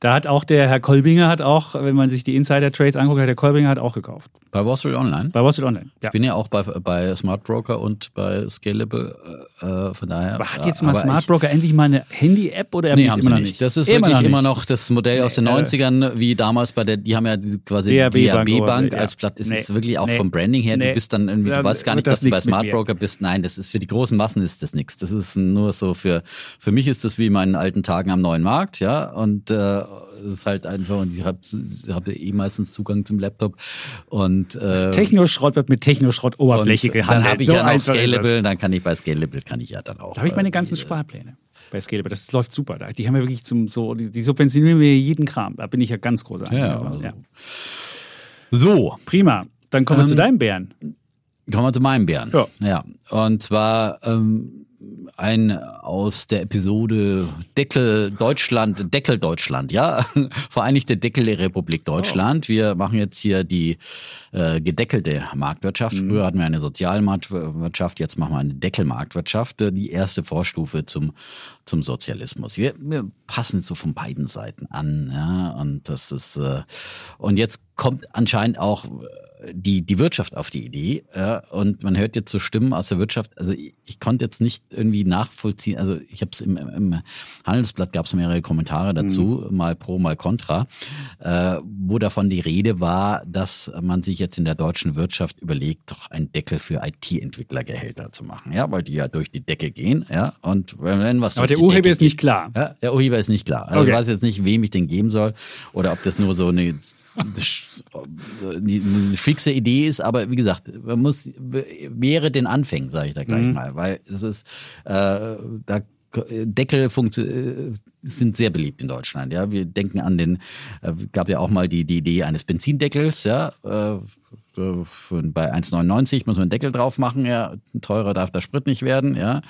Da hat auch der Herr Kolbinger hat auch, wenn man sich die Insider-Trades anguckt, hat der Kolbinger hat auch gekauft. Bei Wall Street Online? Bei Wall Street Online. Ja. Ich bin ja auch bei, bei Smart Broker und bei Scalable, äh, von daher. Aber hat jetzt mal Smart Broker endlich mal eine Handy-App oder nee, haben immer noch nicht? Das ist immer wirklich immer noch das Modell aus den 90ern, wie damals bei der, die haben ja quasi DRB die DRB Bank ja. als Platt. Ist nee. es wirklich auch vom Branding her, du bist dann irgendwie, du weißt gar nicht, dass du bei Smart Broker bist. Nein, das ist für die großen Massen ist das nichts. Das ist nur so für, für mich ist das wie meinen alten Tagen am neuen Markt, ja. Und äh, ist halt einfach, und ich habe hab eh meistens Zugang zum Laptop. Und, äh, Technoschrott wird mit Technoschrott-Oberfläche gehandelt. Dann habe ich so ja noch Scalable, dann kann ich bei Scalable kann ich ja dann auch. Da habe ich meine ganzen äh, Sparpläne bei Scalable. Das läuft super. Die haben ja wirklich zum so, die, die subventionieren mir jeden Kram. Da bin ich ja ganz groß. Ja, also. ja. So. Prima. Dann kommen wir ähm, zu deinem Bären. Kommen wir zu meinem Bären. Ja. ja. Und zwar ähm, ein aus der Episode Deckel Deutschland, Deckel Deutschland, ja, Vereinigte Deckel der Republik Deutschland. Oh. Wir machen jetzt hier die äh, gedeckelte Marktwirtschaft. Mhm. Früher hatten wir eine Sozialmarktwirtschaft, jetzt machen wir eine Deckelmarktwirtschaft, äh, die erste Vorstufe zum zum Sozialismus. Wir, wir passen so von beiden Seiten an, ja, und das ist äh, und jetzt kommt anscheinend auch die, die Wirtschaft auf die Idee. Ja, und man hört jetzt so Stimmen aus der Wirtschaft. Also ich, ich konnte jetzt nicht irgendwie nachvollziehen. Also ich habe es im, im Handelsblatt gab es mehrere Kommentare dazu, mhm. mal pro, mal contra, äh, wo davon die Rede war, dass man sich jetzt in der deutschen Wirtschaft überlegt, doch einen Deckel für IT-Entwicklergehälter zu machen. Ja, weil die ja durch die Decke gehen. Ja, und wenn was Aber der Urheber ist nicht klar. Ja, der Urheber ist nicht klar. Also okay. ich weiß jetzt nicht, wem ich den geben soll oder ob das nur so eine, eine, eine fixe Idee ist, aber wie gesagt, man muss wäre den Anfängen, sage ich da gleich mhm. mal, weil es ist äh, da Deckel äh, sind sehr beliebt in Deutschland. Ja, wir denken an den, äh, gab ja auch mal die, die Idee eines Benzindeckels. Ja, äh, für, bei 1,99 muss man einen Deckel drauf machen. Ja, teurer darf der Sprit nicht werden. Ja.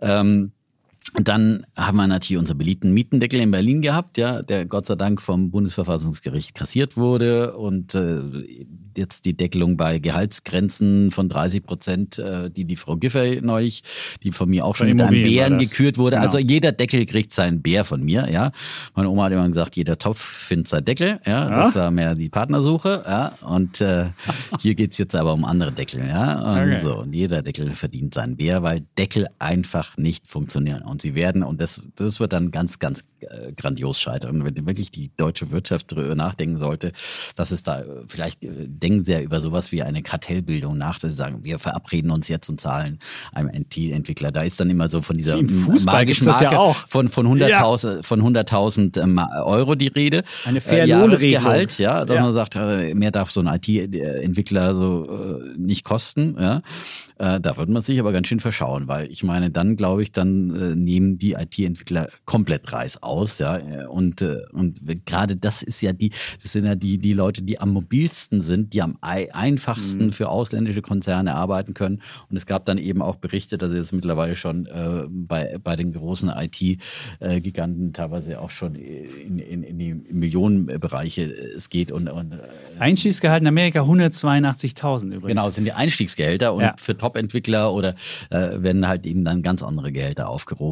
Ähm, dann haben wir natürlich unseren beliebten Mietendeckel in Berlin gehabt, ja, der Gott sei Dank vom Bundesverfassungsgericht kassiert wurde und äh, jetzt die Deckelung bei Gehaltsgrenzen von 30 Prozent, äh, die die Frau Giffey neulich, die von mir auch schon mit einem Bären gekürt wurde. Genau. Also jeder Deckel kriegt seinen Bär von mir, ja. Meine Oma hat immer gesagt, jeder Topf findet seinen Deckel, ja. ja. Das war mehr die Partnersuche, ja. Und äh, hier geht's jetzt aber um andere Deckel, ja. Und okay. so, und jeder Deckel verdient seinen Bär, weil Deckel einfach nicht funktionieren. Und sie werden, und das, das wird dann ganz, ganz äh, grandios scheitern, wenn wirklich die deutsche Wirtschaft darüber nachdenken sollte, dass es da vielleicht äh, denken sehr über sowas wie eine Kartellbildung nach. Sie sagen, wir verabreden uns jetzt und zahlen einem NT-Entwickler. Da ist dann immer so von dieser magischen Marke ja von, von 100.000 ja. von 100.000 ähm, Euro die Rede. Eine faire äh, Jahresgehalt, ja, dass ja. man sagt, äh, mehr darf so ein IT-Entwickler so äh, nicht kosten. Ja. Äh, da wird man sich aber ganz schön verschauen, weil ich meine, dann glaube ich, dann äh, nehmen die IT-Entwickler komplett Reis aus, ja. Und, äh, und gerade das ist ja die, das sind ja die, die Leute, die am mobilsten sind, die am einfachsten mhm. für ausländische Konzerne arbeiten können. Und es gab dann eben auch Berichte, dass jetzt mittlerweile schon äh, bei, bei den großen IT-Giganten teilweise auch schon in, in, in die Millionenbereiche es geht. Und, und, äh, Einstiegsgehalt in Amerika 182.000 übrigens. Genau, sind die Einstiegsgehälter. Und ja. für Top-Entwickler oder äh, werden halt eben dann ganz andere Gehälter aufgerufen.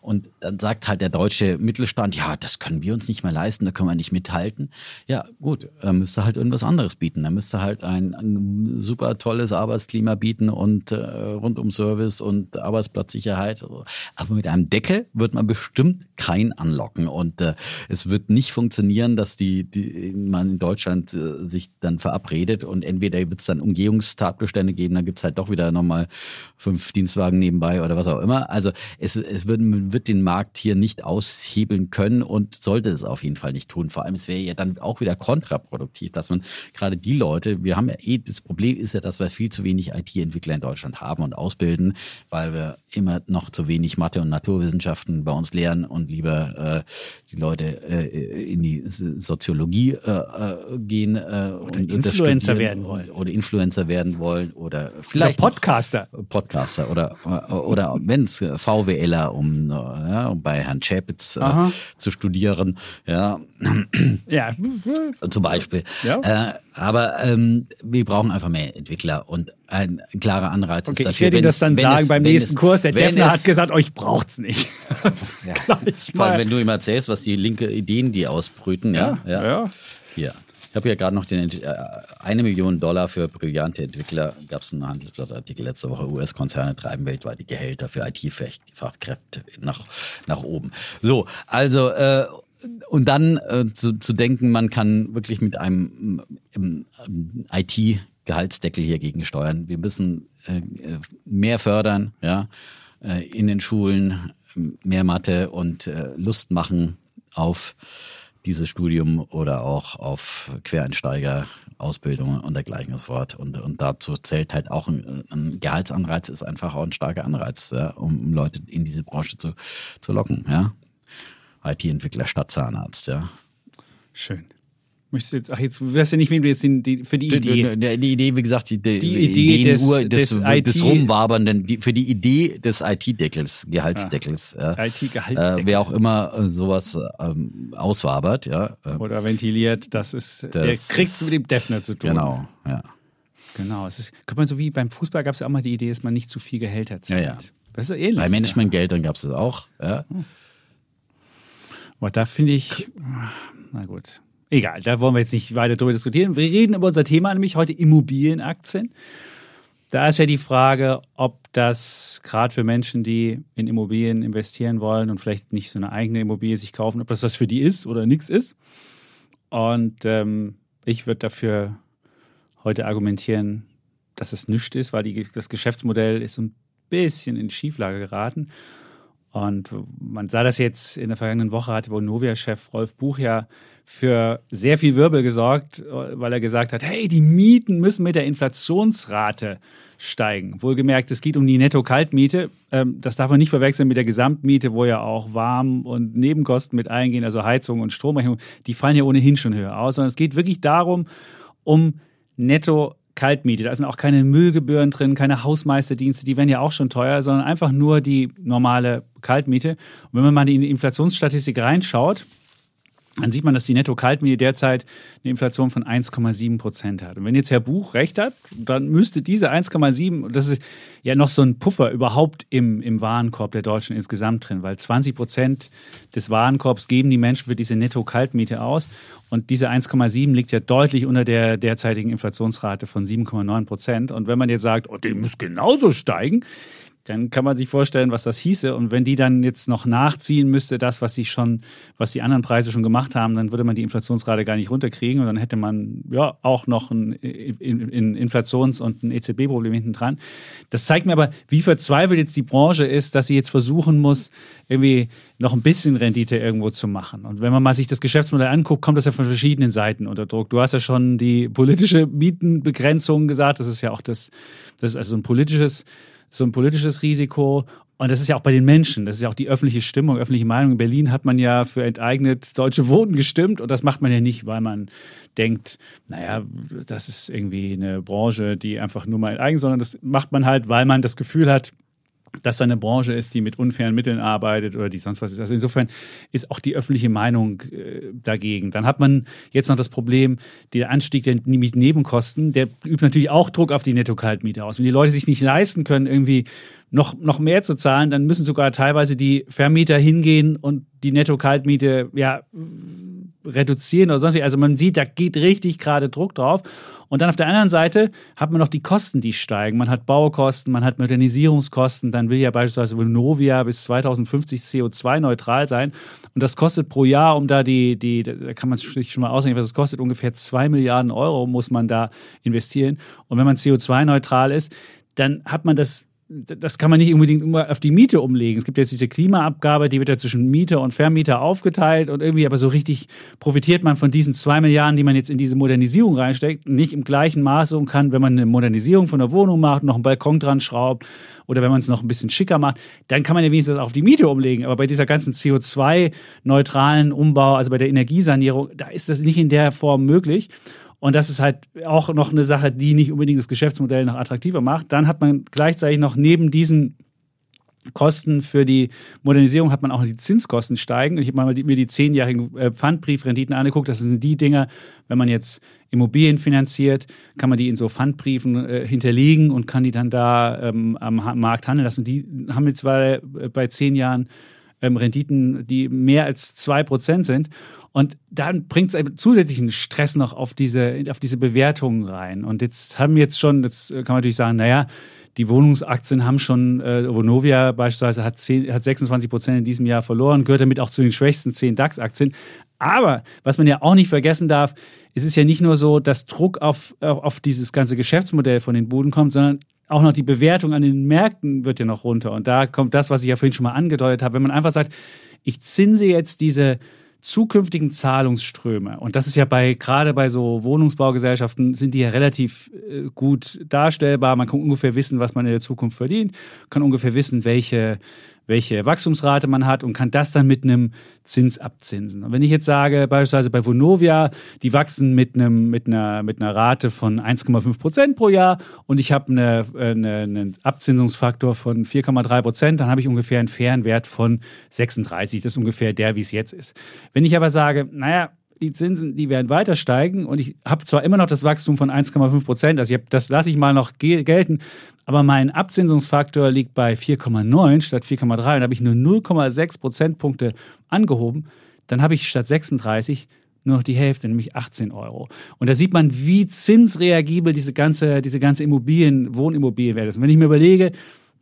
Und dann sagt halt der deutsche Mittelstand, ja, das können wir uns nicht mehr leisten, da können wir nicht mithalten. Ja, gut, er müsste halt irgendwas anderes bieten. Er müsste halt ein, ein super tolles Arbeitsklima bieten und äh, rundum Service und Arbeitsplatzsicherheit. Aber mit einem Deckel wird man bestimmt kein anlocken. Und äh, es wird nicht funktionieren, dass die, die man in Deutschland äh, sich dann verabredet und entweder wird es dann Umgehungstatbestände geben, dann gibt es halt doch wieder nochmal fünf Dienstwagen nebenbei oder was auch immer. Also es, es wird, wird den Markt hier nicht aushebeln können und sollte es auf jeden Fall nicht tun. Vor allem, es wäre ja dann auch wieder kontraproduktiv, dass man gerade die Leute, wir haben ja eh, das Problem ist ja, dass wir viel zu wenig IT-Entwickler in Deutschland haben und ausbilden, weil wir immer noch zu wenig Mathe und Naturwissenschaften bei uns lehren und lieber äh, die Leute äh, in die Soziologie äh, äh gehen äh, und Influencer werden wollen. oder Influencer werden wollen oder vielleicht oder Podcaster. Podcaster oder, oder wenn es VWLer, um, ja, um bei Herrn Chapitz äh, zu studieren, ja, Ja, zum Beispiel. Ja. Äh, aber ähm, wir brauchen einfach mehr Entwickler und ein klarer Anreiz okay, ist ich dafür. werde Ihnen wenn das es- dann sagen es- beim nächsten es- Kurs. Der Defner es- hat gesagt, euch braucht's nicht. Ja. Vor allem, wenn du ihm erzählst, was die linke Ideen, die ausbrüten, ja. Ja, ja. Hier. Ich habe ja gerade noch den äh, eine Million Dollar für brillante Entwickler. Gab es einen Handelsblattartikel letzte Woche. US-Konzerne treiben weltweit die Gehälter für IT-Fachkräfte nach, nach oben. So, also äh, und dann äh, zu, zu denken, man kann wirklich mit einem ähm, IT-Gehaltsdeckel hier gegensteuern. Wir müssen äh, äh, mehr fördern, ja, äh, in den Schulen, mehr Mathe und äh, Lust machen auf dieses Studium oder auch auf Quereinsteiger, Ausbildungen und dergleichen so fort. Und, und dazu zählt halt auch ein, ein Gehaltsanreiz, ist einfach auch ein starker Anreiz, ja, um, um Leute in diese Branche zu, zu locken. Ja? IT-Entwickler statt Zahnarzt, ja. Schön. Möchtest du jetzt, ach, jetzt weißt du nicht, wem du jetzt den, die, für die Idee. Die, die, die Idee, wie gesagt, die, die, Idee des- Ur- des, des des, IT Rumwabernden, die, für die Idee des IT-Deckels, Gehaltsdeckels. Ja. IT-Gehaltsdeckel. Äh, wer auch immer äh, sowas ähm, auswabert, ja. äh, Oder ventiliert, das ist, der das kriegt ist- mit dem Defner zu tun. Genau, ja. Genau. Es ist, könnte man so wie beim Fußball gab es ja auch mal die Idee, dass man nicht zu viel Gehälter zahlt. Ja, ja. Das ist ja ähnlich. Bei Managementgeldern gab es das auch. Ja. Aber da finde ich, na gut. Egal, da wollen wir jetzt nicht weiter drüber diskutieren. Wir reden über unser Thema, nämlich heute Immobilienaktien. Da ist ja die Frage, ob das gerade für Menschen, die in Immobilien investieren wollen und vielleicht nicht so eine eigene Immobilie sich kaufen, ob das was für die ist oder nichts ist. Und ähm, ich würde dafür heute argumentieren, dass es nichts ist, weil die, das Geschäftsmodell ist ein bisschen in Schieflage geraten. Und man sah das jetzt in der vergangenen Woche, hat Vonovia-Chef Rolf Buch ja für sehr viel Wirbel gesorgt, weil er gesagt hat, hey, die Mieten müssen mit der Inflationsrate steigen. Wohlgemerkt, es geht um die Netto-Kaltmiete. Ähm, Das darf man nicht verwechseln mit der Gesamtmiete, wo ja auch Warm- und Nebenkosten mit eingehen, also Heizung und Stromrechnung. Die fallen ja ohnehin schon höher aus, sondern es geht wirklich darum, um Netto Kaltmiete. Da sind auch keine Müllgebühren drin, keine Hausmeisterdienste, die werden ja auch schon teuer, sondern einfach nur die normale Kaltmiete. Und wenn man mal in die Inflationsstatistik reinschaut, dann sieht man, dass die Netto-Kaltmiete derzeit eine Inflation von 1,7 Prozent hat. Und wenn jetzt Herr Buch recht hat, dann müsste diese 1,7, und das ist ja noch so ein Puffer überhaupt im, im Warenkorb der Deutschen insgesamt drin, weil 20 Prozent des Warenkorbs geben die Menschen für diese Netto-Kaltmiete aus. Und diese 1,7 liegt ja deutlich unter der derzeitigen Inflationsrate von 7,9 Prozent. Und wenn man jetzt sagt, oh, die muss genauso steigen, dann kann man sich vorstellen, was das hieße. Und wenn die dann jetzt noch nachziehen müsste, das, was sie schon, was die anderen Preise schon gemacht haben, dann würde man die Inflationsrate gar nicht runterkriegen. Und dann hätte man ja auch noch ein, Inflations- und ein EZB-Problem hinten dran. Das zeigt mir aber, wie verzweifelt jetzt die Branche ist, dass sie jetzt versuchen muss, irgendwie noch ein bisschen Rendite irgendwo zu machen. Und wenn man mal sich das Geschäftsmodell anguckt, kommt das ja von verschiedenen Seiten unter Druck. Du hast ja schon die politische Mietenbegrenzung gesagt. Das ist ja auch das, das ist also ein politisches so ein politisches Risiko. Und das ist ja auch bei den Menschen, das ist ja auch die öffentliche Stimmung, öffentliche Meinung. In Berlin hat man ja für enteignet deutsche Wohnen gestimmt und das macht man ja nicht, weil man denkt, naja, das ist irgendwie eine Branche, die einfach nur mal enteigen, sondern das macht man halt, weil man das Gefühl hat, dass da eine Branche ist, die mit unfairen Mitteln arbeitet oder die sonst was ist. Also insofern ist auch die öffentliche Meinung äh, dagegen. Dann hat man jetzt noch das Problem, der Anstieg der Mietnebenkosten, der übt natürlich auch Druck auf die Netto-Kaltmiete aus. Wenn die Leute sich nicht leisten können, irgendwie noch, noch mehr zu zahlen, dann müssen sogar teilweise die Vermieter hingehen und die Netto-Kaltmiete ja, reduzieren oder sonst wie. Also man sieht, da geht richtig gerade Druck drauf. Und dann auf der anderen Seite hat man noch die Kosten, die steigen. Man hat Baukosten, man hat Modernisierungskosten. Dann will ja beispielsweise Vonovia bis 2050 CO2-neutral sein. Und das kostet pro Jahr, um da die, die, da kann man sich schon mal ausrechnen, was es kostet, ungefähr zwei Milliarden Euro muss man da investieren. Und wenn man CO2-neutral ist, dann hat man das das kann man nicht unbedingt immer auf die Miete umlegen. Es gibt jetzt diese Klimaabgabe, die wird ja zwischen Mieter und Vermieter aufgeteilt und irgendwie aber so richtig profitiert man von diesen zwei Milliarden, die man jetzt in diese Modernisierung reinsteckt, nicht im gleichen Maße und kann, wenn man eine Modernisierung von der Wohnung macht, noch einen Balkon dran schraubt oder wenn man es noch ein bisschen schicker macht, dann kann man ja wenigstens auf die Miete umlegen. Aber bei dieser ganzen CO2-neutralen Umbau, also bei der Energiesanierung, da ist das nicht in der Form möglich. Und das ist halt auch noch eine Sache, die nicht unbedingt das Geschäftsmodell noch attraktiver macht. Dann hat man gleichzeitig noch neben diesen Kosten für die Modernisierung hat man auch die Zinskosten steigen. Ich habe mir die zehnjährigen äh, Pfandbriefrenditen angeguckt. Das sind die Dinger, wenn man jetzt Immobilien finanziert, kann man die in so Pfandbriefen äh, hinterlegen und kann die dann da ähm, am Markt handeln lassen. Die haben jetzt bei, äh, bei zehn Jahren ähm, Renditen, die mehr als zwei Prozent sind. Und dann bringt es zusätzlichen Stress noch auf diese, auf diese Bewertungen rein. Und jetzt haben wir jetzt schon, jetzt kann man natürlich sagen, naja, die Wohnungsaktien haben schon, äh, Vonovia beispielsweise hat, 10, hat 26 Prozent in diesem Jahr verloren, gehört damit auch zu den schwächsten 10 DAX-Aktien. Aber was man ja auch nicht vergessen darf, es ist ja nicht nur so, dass Druck auf, auf dieses ganze Geschäftsmodell von den Buden kommt, sondern auch noch die Bewertung an den Märkten wird ja noch runter. Und da kommt das, was ich ja vorhin schon mal angedeutet habe. Wenn man einfach sagt, ich zinse jetzt diese zukünftigen Zahlungsströme, und das ist ja bei, gerade bei so Wohnungsbaugesellschaften, sind die ja relativ äh, gut darstellbar. Man kann ungefähr wissen, was man in der Zukunft verdient, kann ungefähr wissen, welche, welche Wachstumsrate man hat und kann das dann mit einem Zins abzinsen. Und wenn ich jetzt sage, beispielsweise bei Vonovia, die wachsen mit, einem, mit, einer, mit einer Rate von 1,5 Prozent pro Jahr und ich habe eine, eine, einen Abzinsungsfaktor von 4,3 Prozent, dann habe ich ungefähr einen fairen Wert von 36. Das ist ungefähr der, wie es jetzt ist. Wenn ich aber sage, naja, die Zinsen, die werden weiter steigen und ich habe zwar immer noch das Wachstum von 1,5 Prozent, also hab, das lasse ich mal noch gelten, aber mein Abzinsungsfaktor liegt bei 4,9 statt 4,3 und habe ich nur 0,6 Prozentpunkte angehoben, dann habe ich statt 36 nur noch die Hälfte, nämlich 18 Euro. Und da sieht man, wie zinsreagibel diese ganze, diese ganze Immobilien, Wohnimmobilienwelt ist. Und wenn ich mir überlege,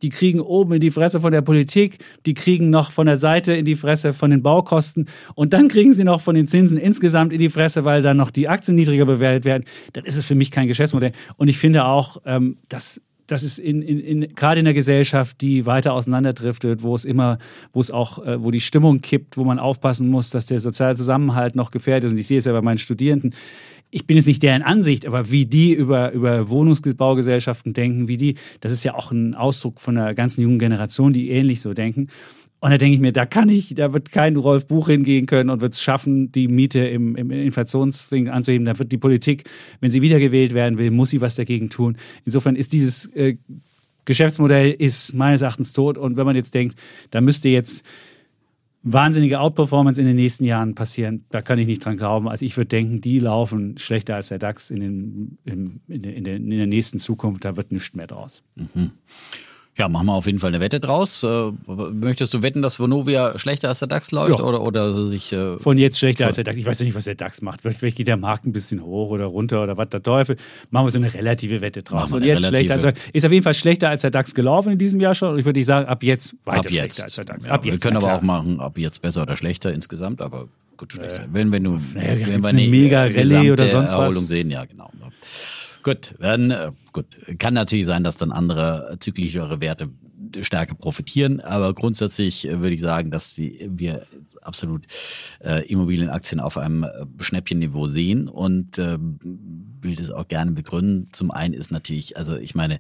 die kriegen oben in die Fresse von der Politik, die kriegen noch von der Seite in die Fresse von den Baukosten und dann kriegen sie noch von den Zinsen insgesamt in die Fresse, weil dann noch die Aktien niedriger bewertet werden. Dann ist es für mich kein Geschäftsmodell. Und ich finde auch, ähm, dass das ist in, in, in, gerade in der Gesellschaft, die weiter auseinanderdriftet, wo es immer, wo es auch, äh, wo die Stimmung kippt, wo man aufpassen muss, dass der soziale Zusammenhalt noch gefährdet ist. Und ich sehe es ja bei meinen Studierenden, ich bin jetzt nicht deren Ansicht, aber wie die über, über Wohnungsbaugesellschaften denken, wie die, das ist ja auch ein Ausdruck von einer ganzen jungen Generation, die ähnlich so denken. Und da denke ich mir, da kann ich, da wird kein Rolf Buch hingehen können und wird es schaffen, die Miete im, im Inflationsding anzuheben. Da wird die Politik, wenn sie wiedergewählt werden will, muss sie was dagegen tun. Insofern ist dieses äh, Geschäftsmodell ist meines Erachtens tot. Und wenn man jetzt denkt, da müsste jetzt wahnsinnige Outperformance in den nächsten Jahren passieren. Da kann ich nicht dran glauben. Also ich würde denken, die laufen schlechter als der DAX in, den, in, in, in, der, nächsten Zukunft. Da wird nichts mehr draus. Mhm. Ja, machen wir auf jeden Fall eine Wette draus. Äh, möchtest du wetten, dass Vonovia schlechter als der DAX läuft ja. oder, oder sich. Äh, von jetzt schlechter von als der DAX. Ich weiß ja nicht, was der DAX macht. Vielleicht geht der Markt ein bisschen hoch oder runter oder was der Teufel. Machen wir so eine relative Wette draus. Von jetzt schlechter. Also ist auf jeden Fall schlechter als der DAX gelaufen in diesem Jahr schon. Und ich würde sagen, ab jetzt weiter ab schlechter als der DAX. Ja, ab jetzt, wir können aber auch machen, ab jetzt besser oder schlechter insgesamt, aber gut schlechter. Äh, wenn, wenn du naja, wenn wir eine mega Rallye oder sonst Erholung was. sehen, ja, genau. Gut, dann, äh, gut, kann natürlich sein, dass dann andere zyklischere Werte stärker profitieren. Aber grundsätzlich äh, würde ich sagen, dass die, wir absolut äh, Immobilienaktien auf einem äh, Schnäppchenniveau sehen und äh, will das auch gerne begründen. Zum einen ist natürlich, also ich meine,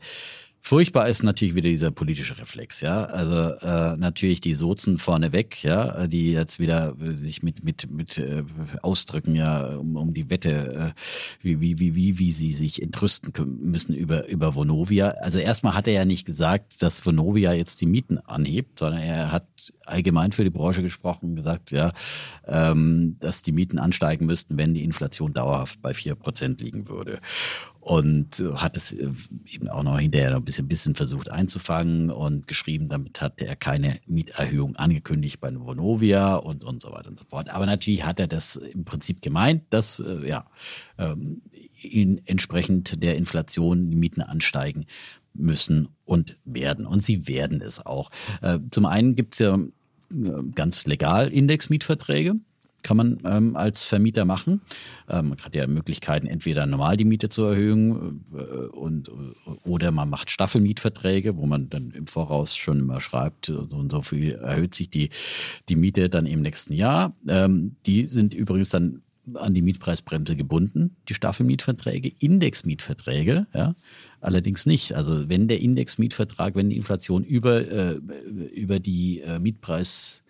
Furchtbar ist natürlich wieder dieser politische Reflex, ja. Also äh, natürlich die Sozen vorneweg, ja, die jetzt wieder sich mit, mit, mit äh, ausdrücken, ja, um, um die Wette, äh, wie, wie, wie, wie, wie sie sich entrüsten müssen über, über Vonovia. Also erstmal hat er ja nicht gesagt, dass Vonovia jetzt die Mieten anhebt, sondern er hat allgemein für die Branche gesprochen, gesagt, ja, ähm, dass die Mieten ansteigen müssten, wenn die Inflation dauerhaft bei vier Prozent liegen würde und hat es äh, eben auch noch hinterher noch ein bisschen, bisschen versucht einzufangen und geschrieben, damit hat er keine Mieterhöhung angekündigt bei Vonovia und, und so weiter und so fort. Aber natürlich hat er das im Prinzip gemeint, dass äh, ja, ähm, ihn entsprechend der Inflation die Mieten ansteigen müssen und werden. Und sie werden es auch. Äh, zum einen gibt es ja ganz legal Indexmietverträge kann man ähm, als Vermieter machen. Ähm, man hat ja Möglichkeiten, entweder normal die Miete zu erhöhen äh, und, oder man macht Staffelmietverträge, wo man dann im Voraus schon immer schreibt, so und so viel erhöht sich die, die Miete dann im nächsten Jahr. Ähm, die sind übrigens dann an die Mietpreisbremse gebunden, die Staffelmietverträge, Indexmietverträge, ja, allerdings nicht. Also wenn der Indexmietvertrag, wenn die Inflation über, äh, über die äh, Mietpreis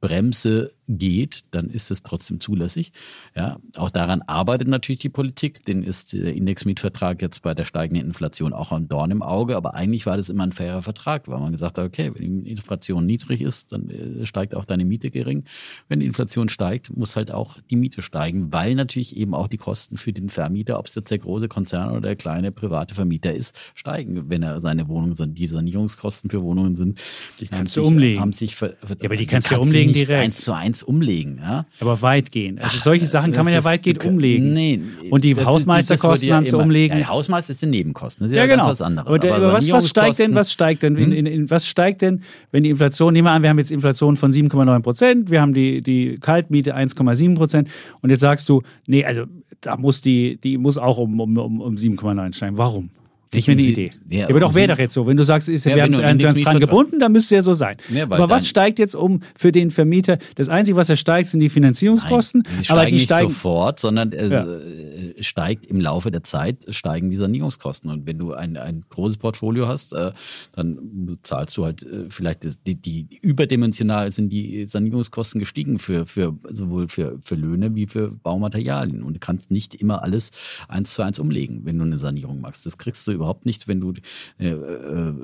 Bremse geht, dann ist es trotzdem zulässig. Ja, auch daran arbeitet natürlich die Politik. Den ist der Indexmietvertrag jetzt bei der steigenden Inflation auch ein Dorn im Auge. Aber eigentlich war das immer ein fairer Vertrag, weil man gesagt hat, okay, wenn die Inflation niedrig ist, dann äh, steigt auch deine Miete gering. Wenn die Inflation steigt, muss halt auch die Miete steigen, weil natürlich eben auch die Kosten für den Vermieter, ob es jetzt der große Konzern oder der kleine private Vermieter ist, steigen, wenn er seine Wohnungen, die Sanierungskosten für Wohnungen sind. Die kannst du umlegen. Haben sich ja, aber die kannst du ja umlegen direkt. Eins zu eins umlegen. Ja? Aber weitgehend. Also solche Sachen kann man ja weitgehend umlegen. Nee, und die Hausmeisterkosten kannst du umlegen. Ja, Hausmeister sind Nebenkosten. Das ist ja, ja genau. ganz was anderes. Aber, aber was, was steigt denn? Was steigt denn? In, in, in, was steigt denn, wenn die Inflation? Nehmen wir an, wir haben jetzt Inflation von 7,9 Prozent. Wir haben die die Kaltmiete 1,7 Prozent. Und jetzt sagst du, nee, also da muss die die muss auch um um, um, um 7,9 steigen. Warum? Ich mir eine Idee. Ja, aber doch wäre doch jetzt so. Wenn du sagst, ist, ja, wir haben uns dran gebunden, dann müsste es ja so sein. Ja, aber was steigt jetzt um für den Vermieter? Das Einzige, was er steigt, sind die Finanzierungskosten. Nein, die steigen aber die nicht steigen nicht sofort, sondern äh, steigt im Laufe der Zeit, steigen die Sanierungskosten. Und wenn du ein, ein großes Portfolio hast, äh, dann zahlst du halt äh, vielleicht die, die, die, überdimensional sind die Sanierungskosten gestiegen für, für sowohl für, für Löhne wie für Baumaterialien. Und du kannst nicht immer alles eins zu eins umlegen, wenn du eine Sanierung machst. Das kriegst du überhaupt nicht. Wenn du äh, äh,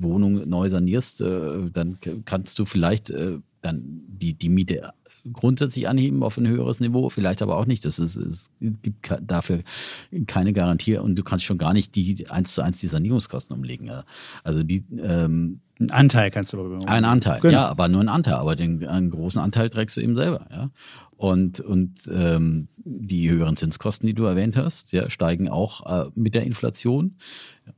Wohnung neu sanierst, äh, dann kannst du vielleicht äh, dann die, die Miete grundsätzlich anheben auf ein höheres Niveau, vielleicht aber auch nicht. Das ist, es gibt dafür keine Garantie und du kannst schon gar nicht die eins zu eins die Sanierungskosten umlegen. Also die ähm, ein Anteil kannst du darüber Ein Anteil, genau. ja, aber nur ein Anteil. Aber den einen großen Anteil trägst du eben selber, ja. Und, und ähm, die höheren Zinskosten, die du erwähnt hast, ja, steigen auch äh, mit der Inflation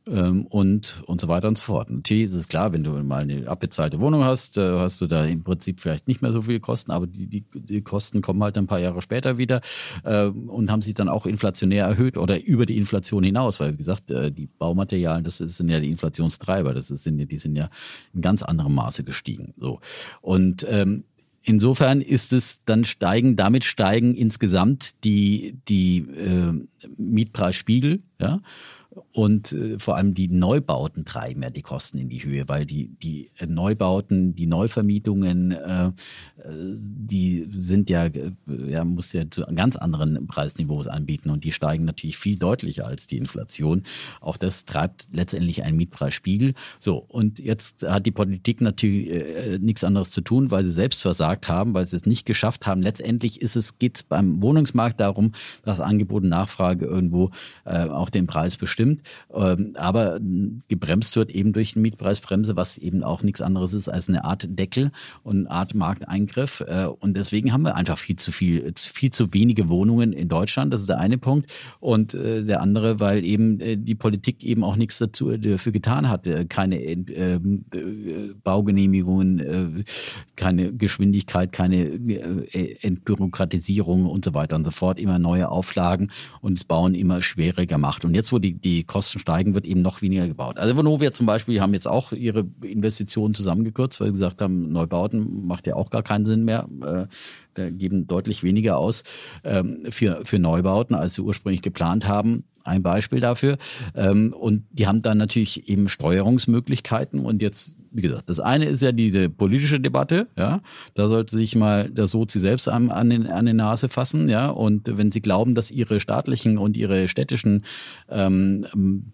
und, und so weiter und so fort. Natürlich ist es klar, wenn du mal eine abbezahlte Wohnung hast, äh, hast du da im Prinzip vielleicht nicht mehr so viele Kosten, aber die, die, die Kosten kommen halt ein paar Jahre später wieder äh, und haben sich dann auch inflationär erhöht oder über die Inflation hinaus, weil wie gesagt, äh, die Baumaterialien, das sind ja die Inflationstreiber, das sind, die sind ja in ganz anderem Maße gestiegen. So. Und ähm, Insofern ist es dann steigen, damit steigen insgesamt die, die äh, Mietpreisspiegel, ja. Und äh, vor allem die Neubauten treiben ja die Kosten in die Höhe, weil die, die Neubauten, die Neuvermietungen, äh, die sind ja, äh, ja, muss ja zu ganz anderen Preisniveaus anbieten und die steigen natürlich viel deutlicher als die Inflation. Auch das treibt letztendlich einen Mietpreisspiegel. So, und jetzt hat die Politik natürlich äh, nichts anderes zu tun, weil sie selbst versagt haben, weil sie es nicht geschafft haben. Letztendlich ist es, geht es beim Wohnungsmarkt darum, dass Angebot und Nachfrage irgendwo äh, auch den Preis bestimmt. Ähm, aber gebremst wird eben durch eine Mietpreisbremse, was eben auch nichts anderes ist als eine Art Deckel und eine Art Markteingriff. Äh, und deswegen haben wir einfach viel zu viel, viel zu wenige Wohnungen in Deutschland. Das ist der eine Punkt. Und äh, der andere, weil eben äh, die Politik eben auch nichts dazu dafür getan hat. Keine ähm, Baugenehmigungen, keine Geschwindigkeit, keine Entbürokratisierung und so weiter und so fort. Immer neue Auflagen und das Bauen immer schwerer gemacht. Und jetzt, wo die, die Kosten steigen, wird eben noch weniger gebaut. Also Vonovia zum Beispiel haben jetzt auch ihre Investitionen zusammengekürzt, weil sie gesagt haben, Neubauten macht ja auch gar keinen Sinn mehr. Äh, da geben deutlich weniger aus ähm, für, für Neubauten, als sie ursprünglich geplant haben ein Beispiel dafür. Ähm, und die haben dann natürlich eben Steuerungsmöglichkeiten. Und jetzt, wie gesagt, das eine ist ja diese politische Debatte, ja. Da sollte sich mal der Sozi selbst an, an, den, an die Nase fassen, ja. Und wenn sie glauben, dass ihre staatlichen und ihre städtischen ähm,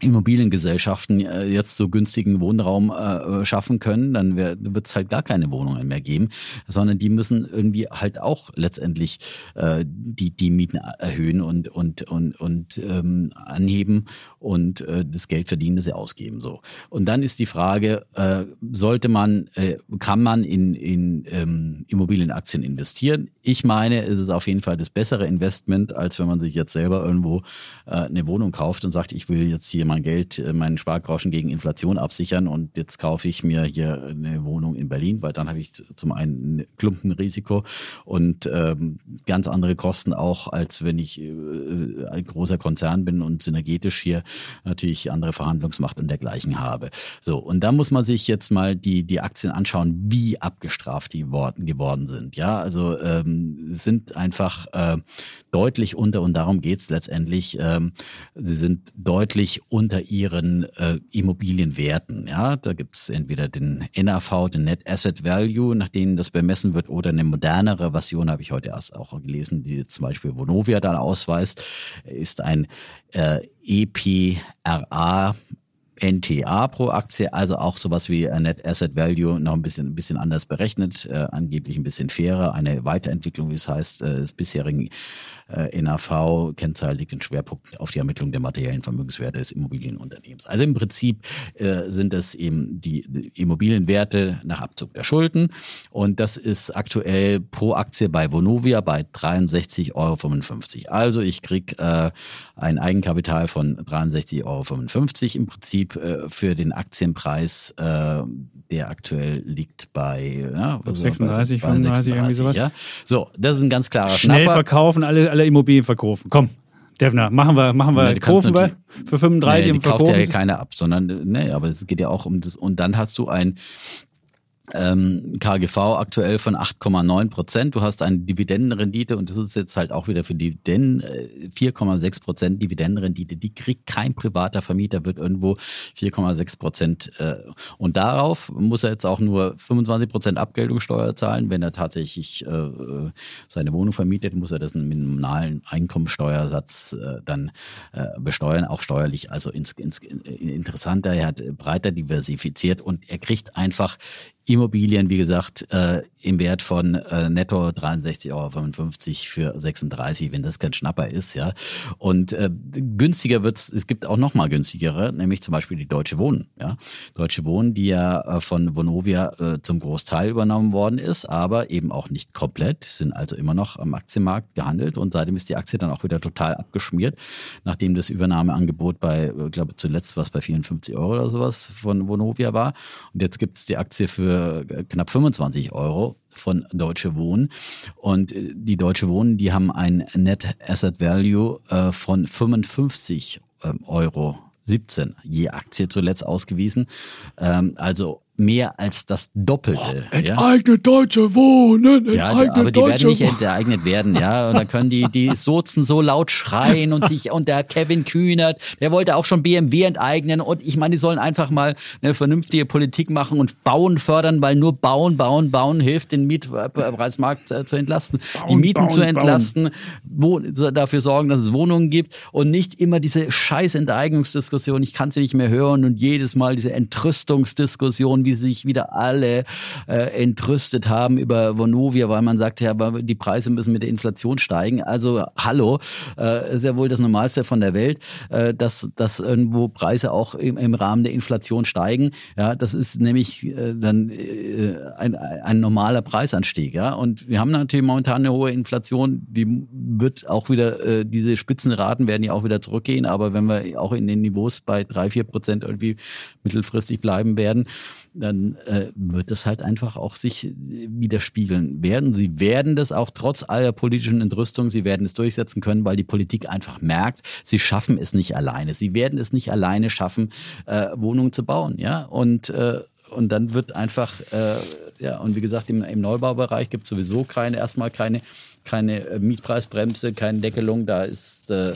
Immobiliengesellschaften äh, jetzt so günstigen Wohnraum äh, schaffen können, dann wird es halt gar keine Wohnungen mehr geben, sondern die müssen irgendwie halt auch letztendlich äh, die, die Mieten erhöhen und, und, und, und ähm, anheben und äh, das Geld verdienen, das sie ausgeben. So. Und dann ist die Frage, äh, sollte man, äh, kann man in, in ähm, Immobilienaktien investieren? Ich meine, es ist auf jeden Fall das bessere Investment, als wenn man sich jetzt selber irgendwo eine Wohnung kauft und sagt, ich will jetzt hier mein Geld, äh, meinen Spargrauschen gegen Inflation absichern und jetzt kaufe ich mir hier eine Wohnung in Berlin, weil dann habe ich zum einen ein Klumpenrisiko und ähm, ganz andere Kosten auch, als wenn ich äh, ein großer Konzern bin und synergetisch hier natürlich andere Verhandlungsmacht und dergleichen habe. So, und da muss man sich jetzt mal die, die Aktien anschauen, wie abgestraft die worden, geworden sind. Ja, also ähm, sind einfach äh, deutlich unter, und darum geht's letztendlich, ähm, sie sind deutlich unter ihren äh, Immobilienwerten. Ja, da gibt's entweder den NAV, den Net Asset Value, nach denen das bemessen wird, oder eine modernere Version, habe ich heute erst auch gelesen, die zum Beispiel Vonovia dann ausweist, ist ein äh, EPRA NTA pro Aktie, also auch sowas wie Net Asset Value noch ein bisschen, ein bisschen anders berechnet, äh, angeblich ein bisschen fairer, eine Weiterentwicklung, wie es heißt, äh, des bisherigen äh, NAV liegt in Schwerpunkt auf die Ermittlung der materiellen Vermögenswerte des Immobilienunternehmens. Also im Prinzip äh, sind das eben die, die Immobilienwerte nach Abzug der Schulden und das ist aktuell pro Aktie bei Vonovia bei 63,55 Euro. Also ich kriege äh, ein Eigenkapital von 63,55 Euro im Prinzip äh, für den Aktienpreis, äh, der aktuell liegt bei ja, 36, bei, bei 35, 36, irgendwie sowas. Ja. So, das ist ein ganz klarer Schnell Schnapper. verkaufen, alle, alle Immobilien verkaufen. Komm. Defner, machen wir, machen wir, ja, kaufen wir für 35 nee, die kauft ja keine ab, sondern, ne, aber es geht ja auch um das, und dann hast du ein, KGV aktuell von 8,9 Prozent. Du hast eine Dividendenrendite und das ist jetzt halt auch wieder für Dividenden äh, 4,6 Prozent Dividendenrendite. Die kriegt kein privater Vermieter, wird irgendwo 4,6 Prozent. Äh, und darauf muss er jetzt auch nur 25 Prozent Abgeltungssteuer zahlen. Wenn er tatsächlich äh, seine Wohnung vermietet, muss er das einen minimalen Einkommensteuersatz dann besteuern, auch steuerlich. Also ins, ins, interessanter, er hat breiter diversifiziert und er kriegt einfach Immobilien, wie gesagt, äh, im Wert von äh, netto 63,55 Euro für 36, wenn das kein Schnapper ist, ja. Und äh, günstiger wird's, es gibt auch noch mal günstigere, nämlich zum Beispiel die Deutsche Wohnen, ja. Deutsche Wohnen, die ja äh, von Vonovia äh, zum Großteil übernommen worden ist, aber eben auch nicht komplett, sind also immer noch am Aktienmarkt gehandelt und seitdem ist die Aktie dann auch wieder total abgeschmiert, nachdem das Übernahmeangebot bei, äh, glaube zuletzt was bei 54 Euro oder sowas von Vonovia war. Und jetzt gibt's die Aktie für äh, knapp 25 Euro von Deutsche Wohnen. Und äh, die Deutsche Wohnen, die haben ein Net Asset Value äh, von 55 ähm, Euro 17 je Aktie zuletzt ausgewiesen. Ähm, also mehr als das Doppelte. Oh, enteignet ja? deutsche Wohnen, enteignet ja, aber die werden nicht enteignet werden, ja. Und dann können die, die Sozen so laut schreien und sich, und der Kevin Kühnert, der wollte auch schon BMW enteignen und ich meine, die sollen einfach mal eine vernünftige Politik machen und Bauen fördern, weil nur Bauen, Bauen, Bauen hilft, den Mietpreismarkt zu entlasten, bauen, die Mieten bauen, zu entlasten, wo, dafür sorgen, dass es Wohnungen gibt und nicht immer diese scheiß Enteignungsdiskussion, ich kann sie nicht mehr hören und jedes Mal diese Entrüstungsdiskussion, wie sich wieder alle äh, entrüstet haben über Vonovia, weil man sagt, ja, aber die Preise müssen mit der Inflation steigen. Also hallo, äh, ist ja wohl das Normalste von der Welt, äh, dass, dass irgendwo Preise auch im, im Rahmen der Inflation steigen. Ja, das ist nämlich äh, dann äh, ein, ein normaler Preisanstieg. Ja, und wir haben natürlich momentan eine hohe Inflation, die wird auch wieder, äh, diese Spitzenraten werden ja auch wieder zurückgehen, aber wenn wir auch in den Niveaus bei drei, vier Prozent irgendwie mittelfristig bleiben werden, dann äh, wird es halt einfach auch sich widerspiegeln werden. Sie werden das auch trotz aller politischen Entrüstung, sie werden es durchsetzen können, weil die Politik einfach merkt, sie schaffen es nicht alleine. Sie werden es nicht alleine schaffen, äh, Wohnungen zu bauen, ja. Und äh, und dann wird einfach, äh, ja, und wie gesagt, im, im Neubaubereich gibt es sowieso keine, erstmal keine, keine äh, Mietpreisbremse, keine Deckelung. Da ist äh,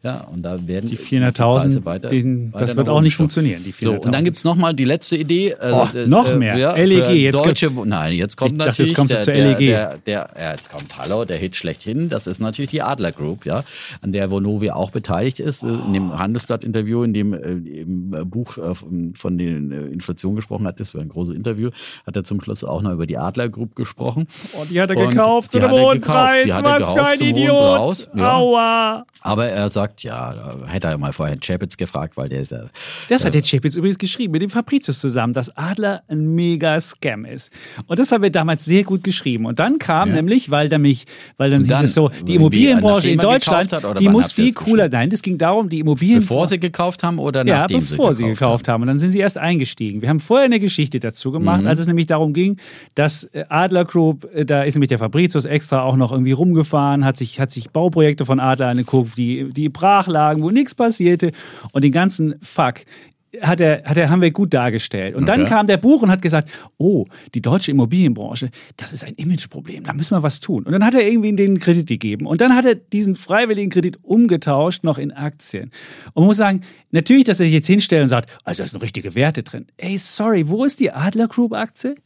ja, und da werden die 400.000, weiter, weiter das wird auch nicht funktionieren. Die so, und dann gibt es nochmal die letzte Idee. Oh, noch mehr. Ja, LEG, jetzt Deutsche, Nein, jetzt kommt ich natürlich dachte, jetzt der, der, der, der, ja, jetzt kommt Hallo, der Hit schlechthin. Das ist natürlich die Adler Group, ja, an der Vonovia auch beteiligt ist. Oh. In dem Handelsblatt-Interview, in dem äh, im Buch äh, von den Inflation gesprochen hat, das war ein großes Interview, hat er zum Schluss auch noch über die Adler Group gesprochen. Und oh, die hat er gekauft zu einem hohen Preis. Die hat er Was gekauft zum Idiot. Ja. Aua. Aber er sagt, gesagt, ja, da hätte er mal vorher Chapitz gefragt, weil der ist ja. Das hat der Chapitz übrigens geschrieben, mit dem Fabricius zusammen, dass Adler ein mega Scam ist. Und das haben wir damals sehr gut geschrieben. Und dann kam ja. nämlich, weil dann mich, weil dann, dann so, die Immobilienbranche in Deutschland, hat, die muss viel cooler. Nein, das ging darum, die Immobilien. Bevor sie gekauft haben oder nachdem ja, bevor sie gekauft, sie gekauft haben. haben. Und dann sind sie erst eingestiegen. Wir haben vorher eine Geschichte dazu gemacht, mhm. als es nämlich darum ging, dass äh, Adler Group, äh, da ist nämlich der Fabricius extra auch noch irgendwie rumgefahren, hat sich, hat sich Bauprojekte von Adler angeguckt, die, die brach lagen, wo nichts passierte und den ganzen Fuck hat er, hat er, haben wir gut dargestellt. Und dann Okay. kam der Buch und hat gesagt, oh, die deutsche Immobilienbranche, das ist ein Imageproblem, da müssen wir was tun. Und dann hat er irgendwie den Kredit gegeben. Und dann hat er diesen freiwilligen Kredit umgetauscht noch in Aktien. Und man muss sagen, natürlich, dass er sich jetzt hinstellt und sagt, also da sind richtige Werte drin. Ey, sorry, wo ist die Adler Group Aktie?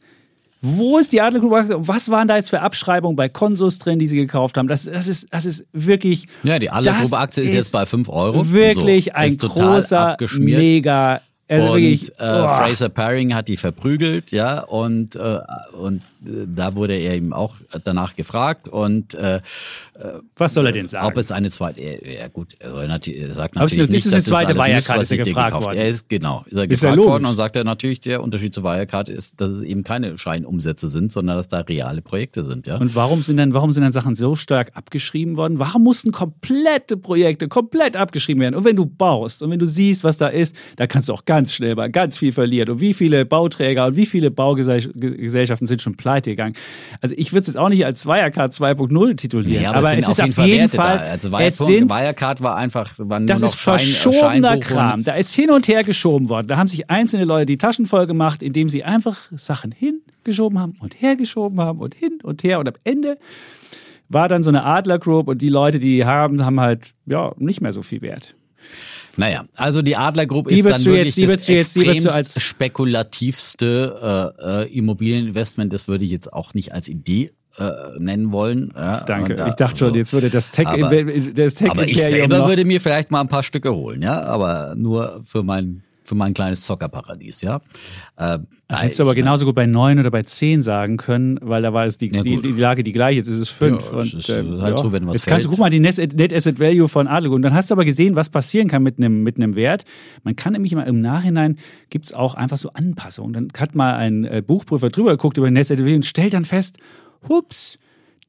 Wo ist die Adler Group was waren da jetzt für Abschreibungen bei Konsus drin, die sie gekauft haben? Das, das, ist, das ist wirklich. Ja, die Adlergruppe das Aktie ist, jetzt bei 5 Euro. Wirklich So, ein großer, mega. Also und wirklich, äh. Fraser Paring hat die verprügelt, ja, und, äh, und äh, da wurde er eben auch danach gefragt und äh, was soll er denn sagen? ob es eine zweite, ja, gut, er, soll natürlich, er sagt natürlich ist nicht, eine dass zweite das alles Wirecard, was ist er ich dir gefragt worden. Er ist, genau, ist er Ist gefragt logisch. worden und sagt er natürlich, der Unterschied zur Wirecard ist, dass es eben keine Scheinumsätze sind, sondern dass da reale Projekte sind, ja. Und warum sind dann, warum sind dann Sachen so stark abgeschrieben worden? Warum mussten komplette Projekte komplett abgeschrieben werden? Und wenn du baust und wenn du siehst, was da ist, da kannst du auch ganz schnell mal ganz viel verlieren. Und wie viele Bauträger und wie viele Baugesellschaften sind schon pleite gegangen? Also ich würde es jetzt auch nicht als Wirecard 2.0 titulieren, Ja, aber, sind es ist auf Fall jeden Fall, Da. Also Wirecard, sind Wirecard war einfach, waren Das ist Schein, verschobener. Kram. Da ist hin und her geschoben worden. Da haben sich einzelne Leute die Taschen voll gemacht, indem sie einfach Sachen hingeschoben haben und hergeschoben haben und hin und her. Und am Ende war dann so eine Adler Group und die Leute, die haben, haben halt ja nicht mehr so viel Wert. Naja, also die Adler Group Die ist dann wirklich jetzt- das jetzt- extremst als- spekulativste äh, äh, Immobilieninvestment. Das würde ich jetzt auch nicht als Idee äh, nennen wollen. Ja, Danke. Da- ich dachte schon, so. jetzt würde das Tech, Aber- das Tech Aber ich selber noch- würde mir vielleicht mal ein paar Stücke holen, ja, aber nur für mein für mein kleines Zockerparadies, ja. Äh, Das hättest du aber genauso gut bei 9 oder bei 10 sagen können, weil da war es die, Ja, die, die Lage die gleiche, jetzt ist es 5. Ja, es ist halt so, wenn was jetzt kannst du, fällt. guck mal, die Net, Net Asset Value von Adlergut. Und dann hast du aber gesehen, was passieren kann mit einem, mit einem Wert. Man kann nämlich immer im Nachhinein, gibt es auch einfach so Anpassungen. Dann hat mal ein äh, Buchprüfer drüber geguckt über Net Asset Value und stellt dann fest, hups,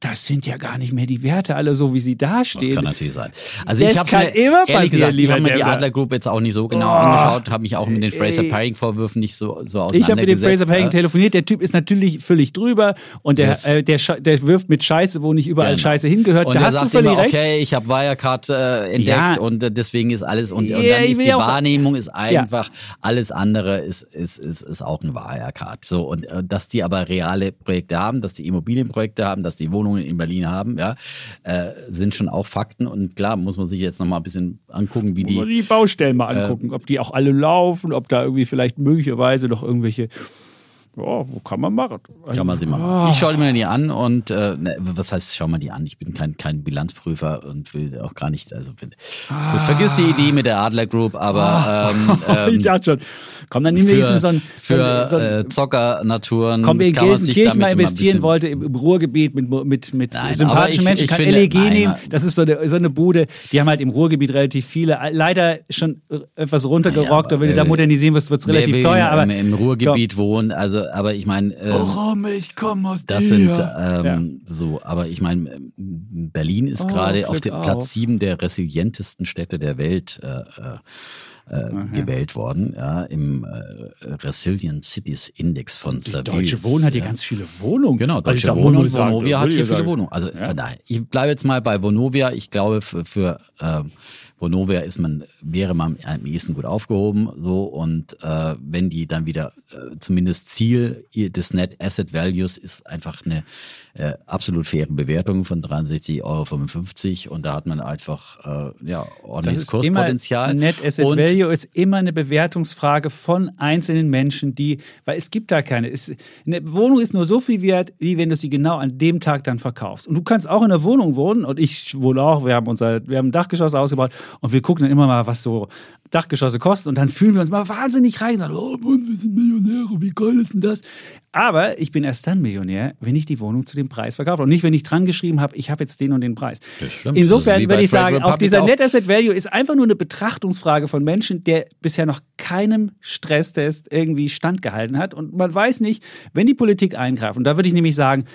das sind ja gar nicht mehr die Werte alle so, wie sie Das dastehen. kann natürlich sein. Also Das ich habe mir, immer ehrlich gesagt, ich habe mir die. Adler Group jetzt auch nicht so genau Oh. angeschaut, habe mich auch mit den Fraser. Paring Vorwürfen nicht so so Ich habe mit dem auseinandergesetzt. Fraser Paring ja. telefoniert. Der Typ ist natürlich völlig drüber und der, Das- äh, der, der wirft mit Scheiße, wo nicht überall Genau. Scheiße hingehört. Und da er hast du sagt völlig immer, recht. okay, ich habe Wirecard äh, entdeckt Ja. und äh, deswegen ist alles und, und Ja, dann ist die Wahrnehmung ist einfach alles andere ist ist ist, ist auch eine Wirecard. So und äh, dass die aber reale Projekte haben, dass die Immobilienprojekte haben, dass die Wohnungen in Berlin haben, ja, äh, sind schon auch Fakten und klar muss man sich jetzt noch mal ein bisschen angucken, wie die die Baustellen mal angucken, ob die auch alle laufen, ob da irgendwie vielleicht möglicherweise noch irgendwelche. Ja, kann man machen? kann man sie machen. Ich schaue mir die an und äh, ne, was heißt, schau mal die an? Ich bin kein, kein Bilanzprüfer und will auch gar nicht. Also will, gut, vergiss die Idee mit der Adler Group, aber ähm, ich ähm, dachte schon. Komm, dann nehmen wir wenigstens so ein. für so so äh, Zockernaturen Komm, wer in Gelsenkirchen mal investieren wollte im, im Ruhrgebiet mit, mit, mit Nein, aber sympathischen ich- Menschen, ich kann finde- LEG nein, nehmen. Das ist so eine, so eine Bude, die haben halt im Ruhrgebiet relativ viele, leider schon etwas runtergerockt. Ja, und wenn du aber, da äh, modernisieren wirst, wird es relativ teuer. Aber im, im Ruhrgebiet wohnen, also aber ich meine, ähm, Warum? Ich komme aus Das dir. sind ähm, so, aber ich meine, Berlin ist Oh, gerade auf dem auf. Platz sieben der resilientesten Städte der Welt äh, äh, äh, gewählt worden, ja, im äh, Resilient Cities Index von Die Service. Deutsche Wohnen hat hier ja. ganz viele Wohnungen. Genau, Also Deutsche darf Wohnen und Vonovia hat hier viele sagen. Wohnungen. Also von daher, ich bleibe jetzt mal bei Vonovia. Ich glaube, für, für ähm, Vonovia ist man, wäre man am ehesten gut aufgehoben. So und äh, wenn die dann wieder äh, zumindest Ziel des Net Asset Values ist einfach eine äh, absolut faire Bewertung von 63,55 Euro und da hat man einfach äh, ja Das ordentliches ist immer, Kurspotenzial. Net Asset und Value ist immer eine Bewertungsfrage von einzelnen Menschen, die, weil es gibt da keine. Es, eine Wohnung ist nur so viel wert, wie wenn du sie genau an dem Tag dann verkaufst. Und du kannst auch in einer Wohnung wohnen und ich wohne auch, wir haben unser, wir haben ein Dachgeschoss ausgebaut und wir gucken dann immer mal, was so Dachgeschosse kosten und dann fühlen wir uns mal wahnsinnig reich und sagen, oh Mann, wir sind Millionäre, wie geil ist denn das? Aber ich bin erst dann Millionär, wenn ich die Wohnung zu dem Preis verkaufe und nicht, wenn ich dran geschrieben habe, ich habe jetzt den und den Preis. Das stimmt. Insofern würde ich sagen, auch dieser auch. Net Asset Value ist einfach nur eine Betrachtungsfrage von Menschen, der bisher noch keinem Stresstest irgendwie standgehalten hat. Und man weiß nicht, wenn die Politik eingreift, und da würde ich nämlich sagen,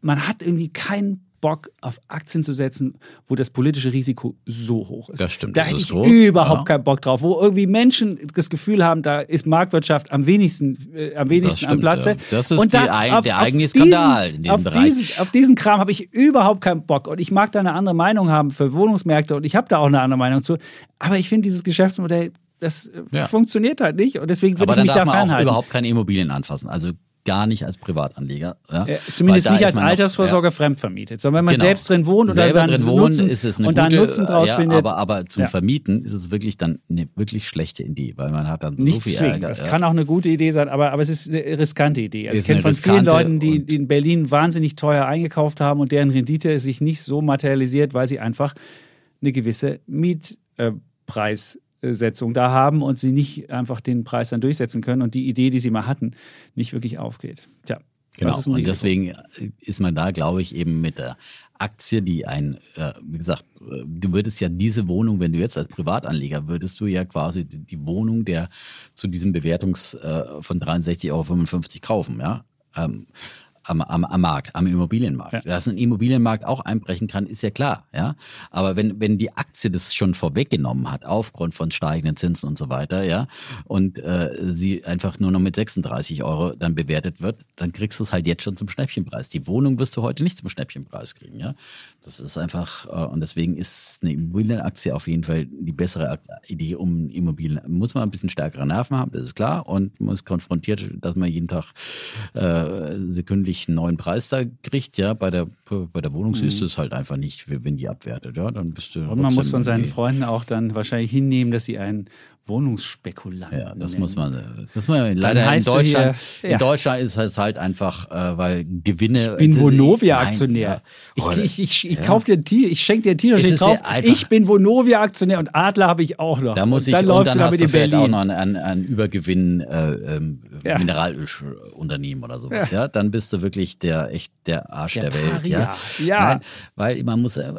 man hat irgendwie keinen Bock auf Aktien zu setzen, wo das politische Risiko so hoch ist. Das stimmt, Da hätte ich groß, überhaupt ja. keinen Bock drauf, wo irgendwie Menschen das Gefühl haben, da ist Marktwirtschaft am wenigsten, äh, am wenigsten am stimmt, Platze. ja. Das ist Und da eig- der eigene Skandal in diesem auf Bereich. Diesen, auf diesen Kram habe ich überhaupt keinen Bock. Und ich mag da eine andere Meinung haben für Wohnungsmärkte und ich habe da auch eine andere Meinung zu. Aber ich finde dieses Geschäftsmodell das äh, Ja. funktioniert halt nicht und deswegen würde Aber ich dann mich darf da man auch fernhalten. überhaupt keine Immobilien anfassen. Also gar nicht als Privatanleger. Ja? Äh, Zumindest nicht als man noch- Altersvorsorge fremdvermietet, sondern wenn man Genau. selbst drin wohnt und Selber dann drin Nutzen, wohnen, ist es eine und gute, Nutzen draus ja, findet. Aber, aber zum Ja. Vermieten ist es wirklich dann eine wirklich schlechte Idee, weil man hat dann so nicht viel zwingen. Ärger. Das ja. kann auch eine gute Idee sein, aber, aber es ist eine riskante Idee. Also ich kenne von vielen Leuten, die, die in Berlin wahnsinnig teuer eingekauft haben und deren Rendite sich nicht so materialisiert, weil sie einfach eine gewisse Mietpreissetzung da haben und sie nicht einfach den Preis dann durchsetzen können und die Idee, die sie mal hatten, nicht wirklich aufgeht. Tja, Genau. Und deswegen ist man da, glaube ich, eben mit der Aktie, die ein, äh, wie gesagt, äh, du würdest ja diese Wohnung, wenn du jetzt als Privatanleger, würdest du ja quasi die, die Wohnung der zu diesem Bewertungs äh, von 63,55 Euro kaufen, ja. Ähm, am, am, am Markt, am Immobilienmarkt. Ja. Dass ein Immobilienmarkt auch einbrechen kann, ist ja klar, ja. Aber wenn, wenn die Aktie das schon vorweggenommen hat, aufgrund von steigenden Zinsen und so weiter, ja, und äh, sie einfach nur noch mit 36 Euro dann bewertet wird, dann kriegst du es halt jetzt schon zum Schnäppchenpreis. Die Wohnung wirst du heute nicht zum Schnäppchenpreis kriegen, ja. Das ist einfach, äh, und deswegen ist eine Immobilienaktie auf jeden Fall die bessere Idee, um Immobilien. Muss man ein bisschen stärkere Nerven haben, das ist klar, und man ist konfrontiert, dass man jeden Tag äh, sekündlich einen neuen Preis da kriegt, ja. Bei der, bei der Wohnung ist es halt einfach nicht, wenn die abwertet, ja. Dann bist du. Und man muss von seinen Freunden auch dann wahrscheinlich hinnehmen, dass sie einen Wohnungsspekulanten Ja, das nennen. muss man. Das muss man leider in Deutschland. hier- ja. In Deutschland ist es halt einfach, äh, weil Gewinne. Ich bin ist- Vonovia-Aktionär. Ja. Ich, ich, ich, ich Ja. kauf dir ein T- ich schenke dir steht ist drauf. Ich bin Vonovia-Aktionär und Adler habe ich auch noch. Da muss und ich, dann und dann du hast du vielleicht auch noch ein, ein, ein Übergewinn äh, Ja. Mineralölunternehmen oder sowas, ja. Dann bist du wirklich der echt der Arsch Der der, Welt, ja. Paria. Ja. Nein, weil man muss, äh,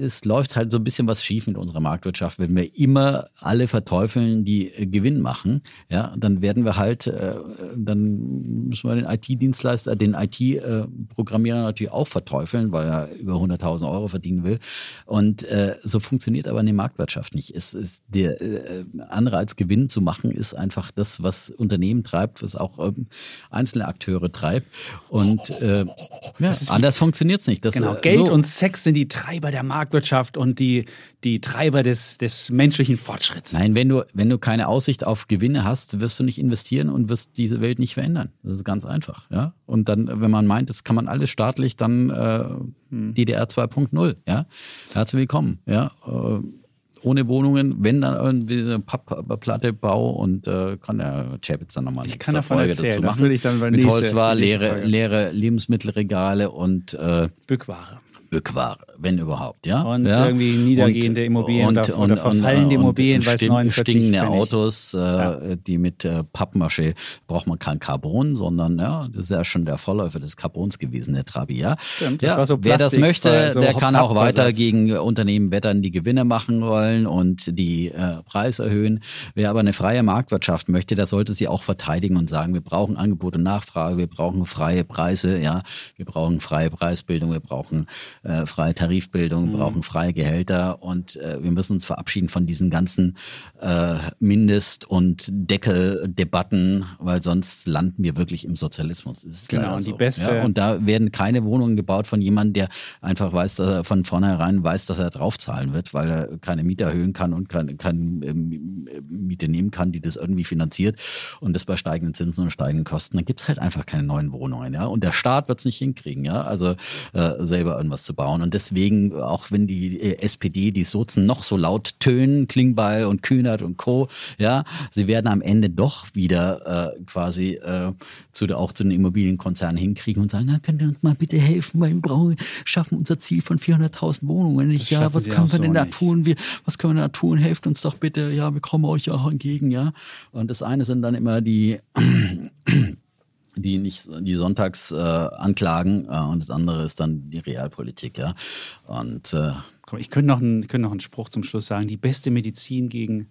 es läuft halt so ein bisschen was schief mit unserer Marktwirtschaft, wenn wir immer alle verteufeln, die äh, Gewinn machen, ja, dann werden wir halt, äh, dann müssen wir den IT-Dienstleister, den IT-Programmierer natürlich auch verteufeln, weil er über 100.000 Euro verdienen will. Und äh, so funktioniert aber eine Marktwirtschaft nicht. Es ist der äh, Anreiz, Gewinn zu machen, ist einfach das, was Unternehmen treibt, was auch ähm, einzelne Akteure treibt. Und äh, ja, anders funktioniert es nicht. Das, Genau, Geld so. und Sex sind die Treiber der Marktwirtschaft und die, die Treiber des, des menschlichen Fortschritts. Nein, wenn du, wenn du keine Aussicht auf Gewinne hast, wirst du nicht investieren und wirst diese Welt nicht verändern. Das ist ganz einfach. Ja? Und dann, wenn man meint, das kann man alles staatlich, dann äh, DDR 2.0. Ja? Herzlich willkommen. Ja? Äh, ohne Wohnungen, wenn dann irgendwie eine Pappplatte Bau und äh, kann der Chapitz dann nochmal eine Ich kann davon Folge erzählen, dazu das machen. will ich dann bei Mit nächste- Holzware, die nächste leere, leere Lebensmittelregale und äh, Bückware. Bückware, wenn überhaupt, ja. Und ja. irgendwie niedergehende Immobilien oder- oder verfallende Immobilien, weil es stink- 49 stinkende. Autos, äh, die mit äh, Pappmaché, braucht man kein Carbon, sondern ja, das ist ja schon der Vorläufer des Carbons gewesen, der Trabi, ja. Stimmt, das ja war so wer das möchte, so der kann auch weiter gegen Unternehmen wettern, die Gewinne machen wollen und die äh, Preis erhöhen. Wer aber eine freie Marktwirtschaft möchte, der sollte sie auch verteidigen und sagen, wir brauchen Angebot und Nachfrage, wir brauchen freie Preise, ja, wir brauchen freie Preisbildung, wir brauchen äh, freie Tarifbildung, Mhm. brauchen freie Gehälter und äh, wir müssen uns verabschieden von diesen ganzen äh, Mindest- und Deckeldebatten, weil sonst landen wir wirklich im Sozialismus. Genau, und die so. beste- ja, und da werden keine Wohnungen gebaut von jemandem, der einfach weiß, dass er von vornherein weiß, dass er draufzahlen wird, weil er keine Miete erhöhen kann und keine, keine ähm, Miete nehmen kann, die das irgendwie finanziert und das bei steigenden Zinsen und steigenden Kosten. Dann gibt's halt einfach keine neuen Wohnungen, ja. Und der Staat wird's nicht hinkriegen, ja, also äh, selber irgendwas zu bauen. Und deswegen, auch wenn die äh, SPD, die Sozen noch so laut tönen, Klingbeil und Kühnert und Co., ja, sie werden am Ende doch wieder äh, quasi äh, zu, auch zu den Immobilienkonzernen hinkriegen und sagen, na, könnt ihr uns mal bitte helfen, weil wir brauchen, schaffen unser Ziel von 400.000 Wohnungen nicht. Ja, was können wir so denn da nicht. tun? Wir, was können wir da tun? Helft uns doch bitte. Ja, wir kommen euch auch entgegen, ja. Und das eine sind dann immer die die nicht die Sonntagsanklagen äh, Anklagen, äh, und das andere ist dann die Realpolitik, ja. Und äh, Komm, ich könnte noch, einen, ich könnte noch einen Spruch zum Schluss sagen. Die beste Medizin gegen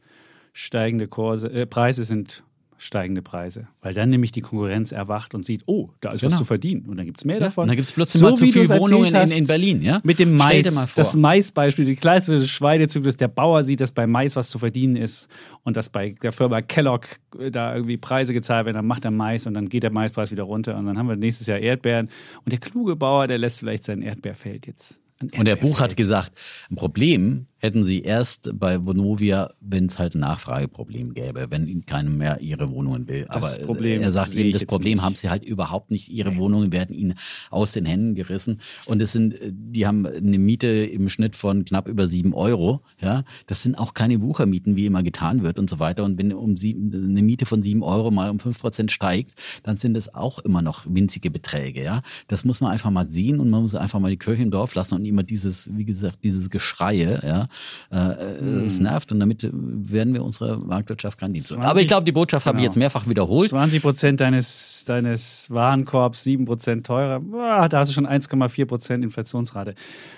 steigende Kurse, äh, Preise sind steigende Preise. Weil dann nämlich die Konkurrenz erwacht und sieht, oh, da ist was Genau. zu verdienen. Und dann gibt es mehr ja, davon. und da gibt es plötzlich So mal zu viele Wohnungen in, hast, in Berlin, ja. Mit dem Mais, das Maisbeispiel, die kleinste Schweinezyklus, der Bauer sieht, dass bei Mais was zu verdienen ist und dass bei der Firma Kellogg äh, da irgendwie Preise gezahlt werden, dann macht er Mais und dann geht der Maispreis wieder runter und dann haben wir nächstes Jahr Erdbeeren und der kluge Bauer, der lässt vielleicht sein Erdbeerfeld jetzt. Und der Buch hat gesagt, ein Problem hätten sie erst bei Vonovia, wenn es halt ein Nachfrageproblem gäbe, wenn ihnen keiner mehr ihre Wohnungen will. Das Aber äh, Problem er sagt ich das Problem nicht. haben sie halt überhaupt nicht. Ihre Wohnungen werden ihnen aus den Händen gerissen. Und es sind, äh, die haben eine Miete im Schnitt von knapp über sieben Euro. Ja, das sind auch keine Wuchermieten, wie immer getan wird und so weiter. Und wenn um sieben, eine Miete von sieben Euro mal um fünf Prozent steigt, dann sind es auch immer noch winzige Beträge. Ja, das muss man einfach mal sehen und man muss einfach mal die Kirche im Dorf lassen und immer dieses, wie gesagt, dieses Geschreie. Ja, äh, Hm. es nervt und damit werden wir unsere Marktwirtschaft. 20 Aber ich glaube, die Botschaft habe ich genau. jetzt mehrfach wiederholt. 20 Prozent deines, deines Warenkorbs, 7 Prozent teurer. Boah, da hast du schon 1,4 Prozent Inflationsrate.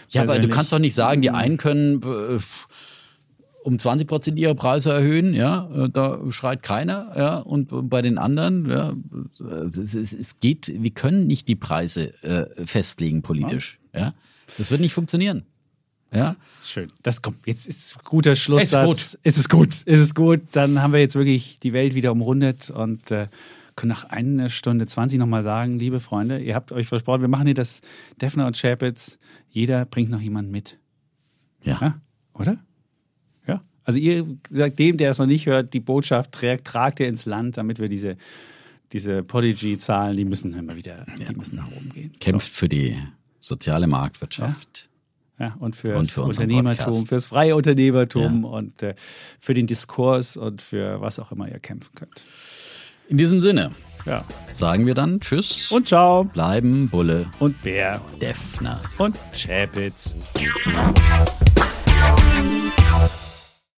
Ja, aber du kannst doch nicht sagen, die einen können äh, um 20 Prozent ihre Preise erhöhen, ja, äh, da schreit keiner, ja, und bei den anderen, ja, es, es, es geht, wir können nicht die Preise äh, festlegen politisch, ja. Das wird nicht funktionieren, ja. Schön. Das kommt. Jetzt ist guter Schlusssatz. gut. Ist es gut. Ist es gut. Dann haben wir jetzt wirklich die Welt wieder umrundet und äh, können nach einer Stunde 20 nochmal sagen, liebe Freunde, ihr habt euch versprochen, wir machen hier das Defner und Chapitz. Jeder bringt noch jemanden mit. Ja. Ja? Oder? Ja. Also ihr sagt dem, der es noch nicht hört, die Botschaft tragt, tragt ihr ins Land, damit wir diese, diese Podigy-Zahlen, die müssen immer wieder, die müssen nach oben gehen. Kämpft für die soziale Marktwirtschaft. Ja, und für, Und das für unseren Unternehmertum, Podcast. fürs freie Unternehmertum Ja. und äh, für den Diskurs und für was auch immer ihr kämpfen könnt. In diesem Sinne Ja. sagen wir dann Tschüss, Und ciao bleiben Bulle, und Bär Defner. und Chapitz.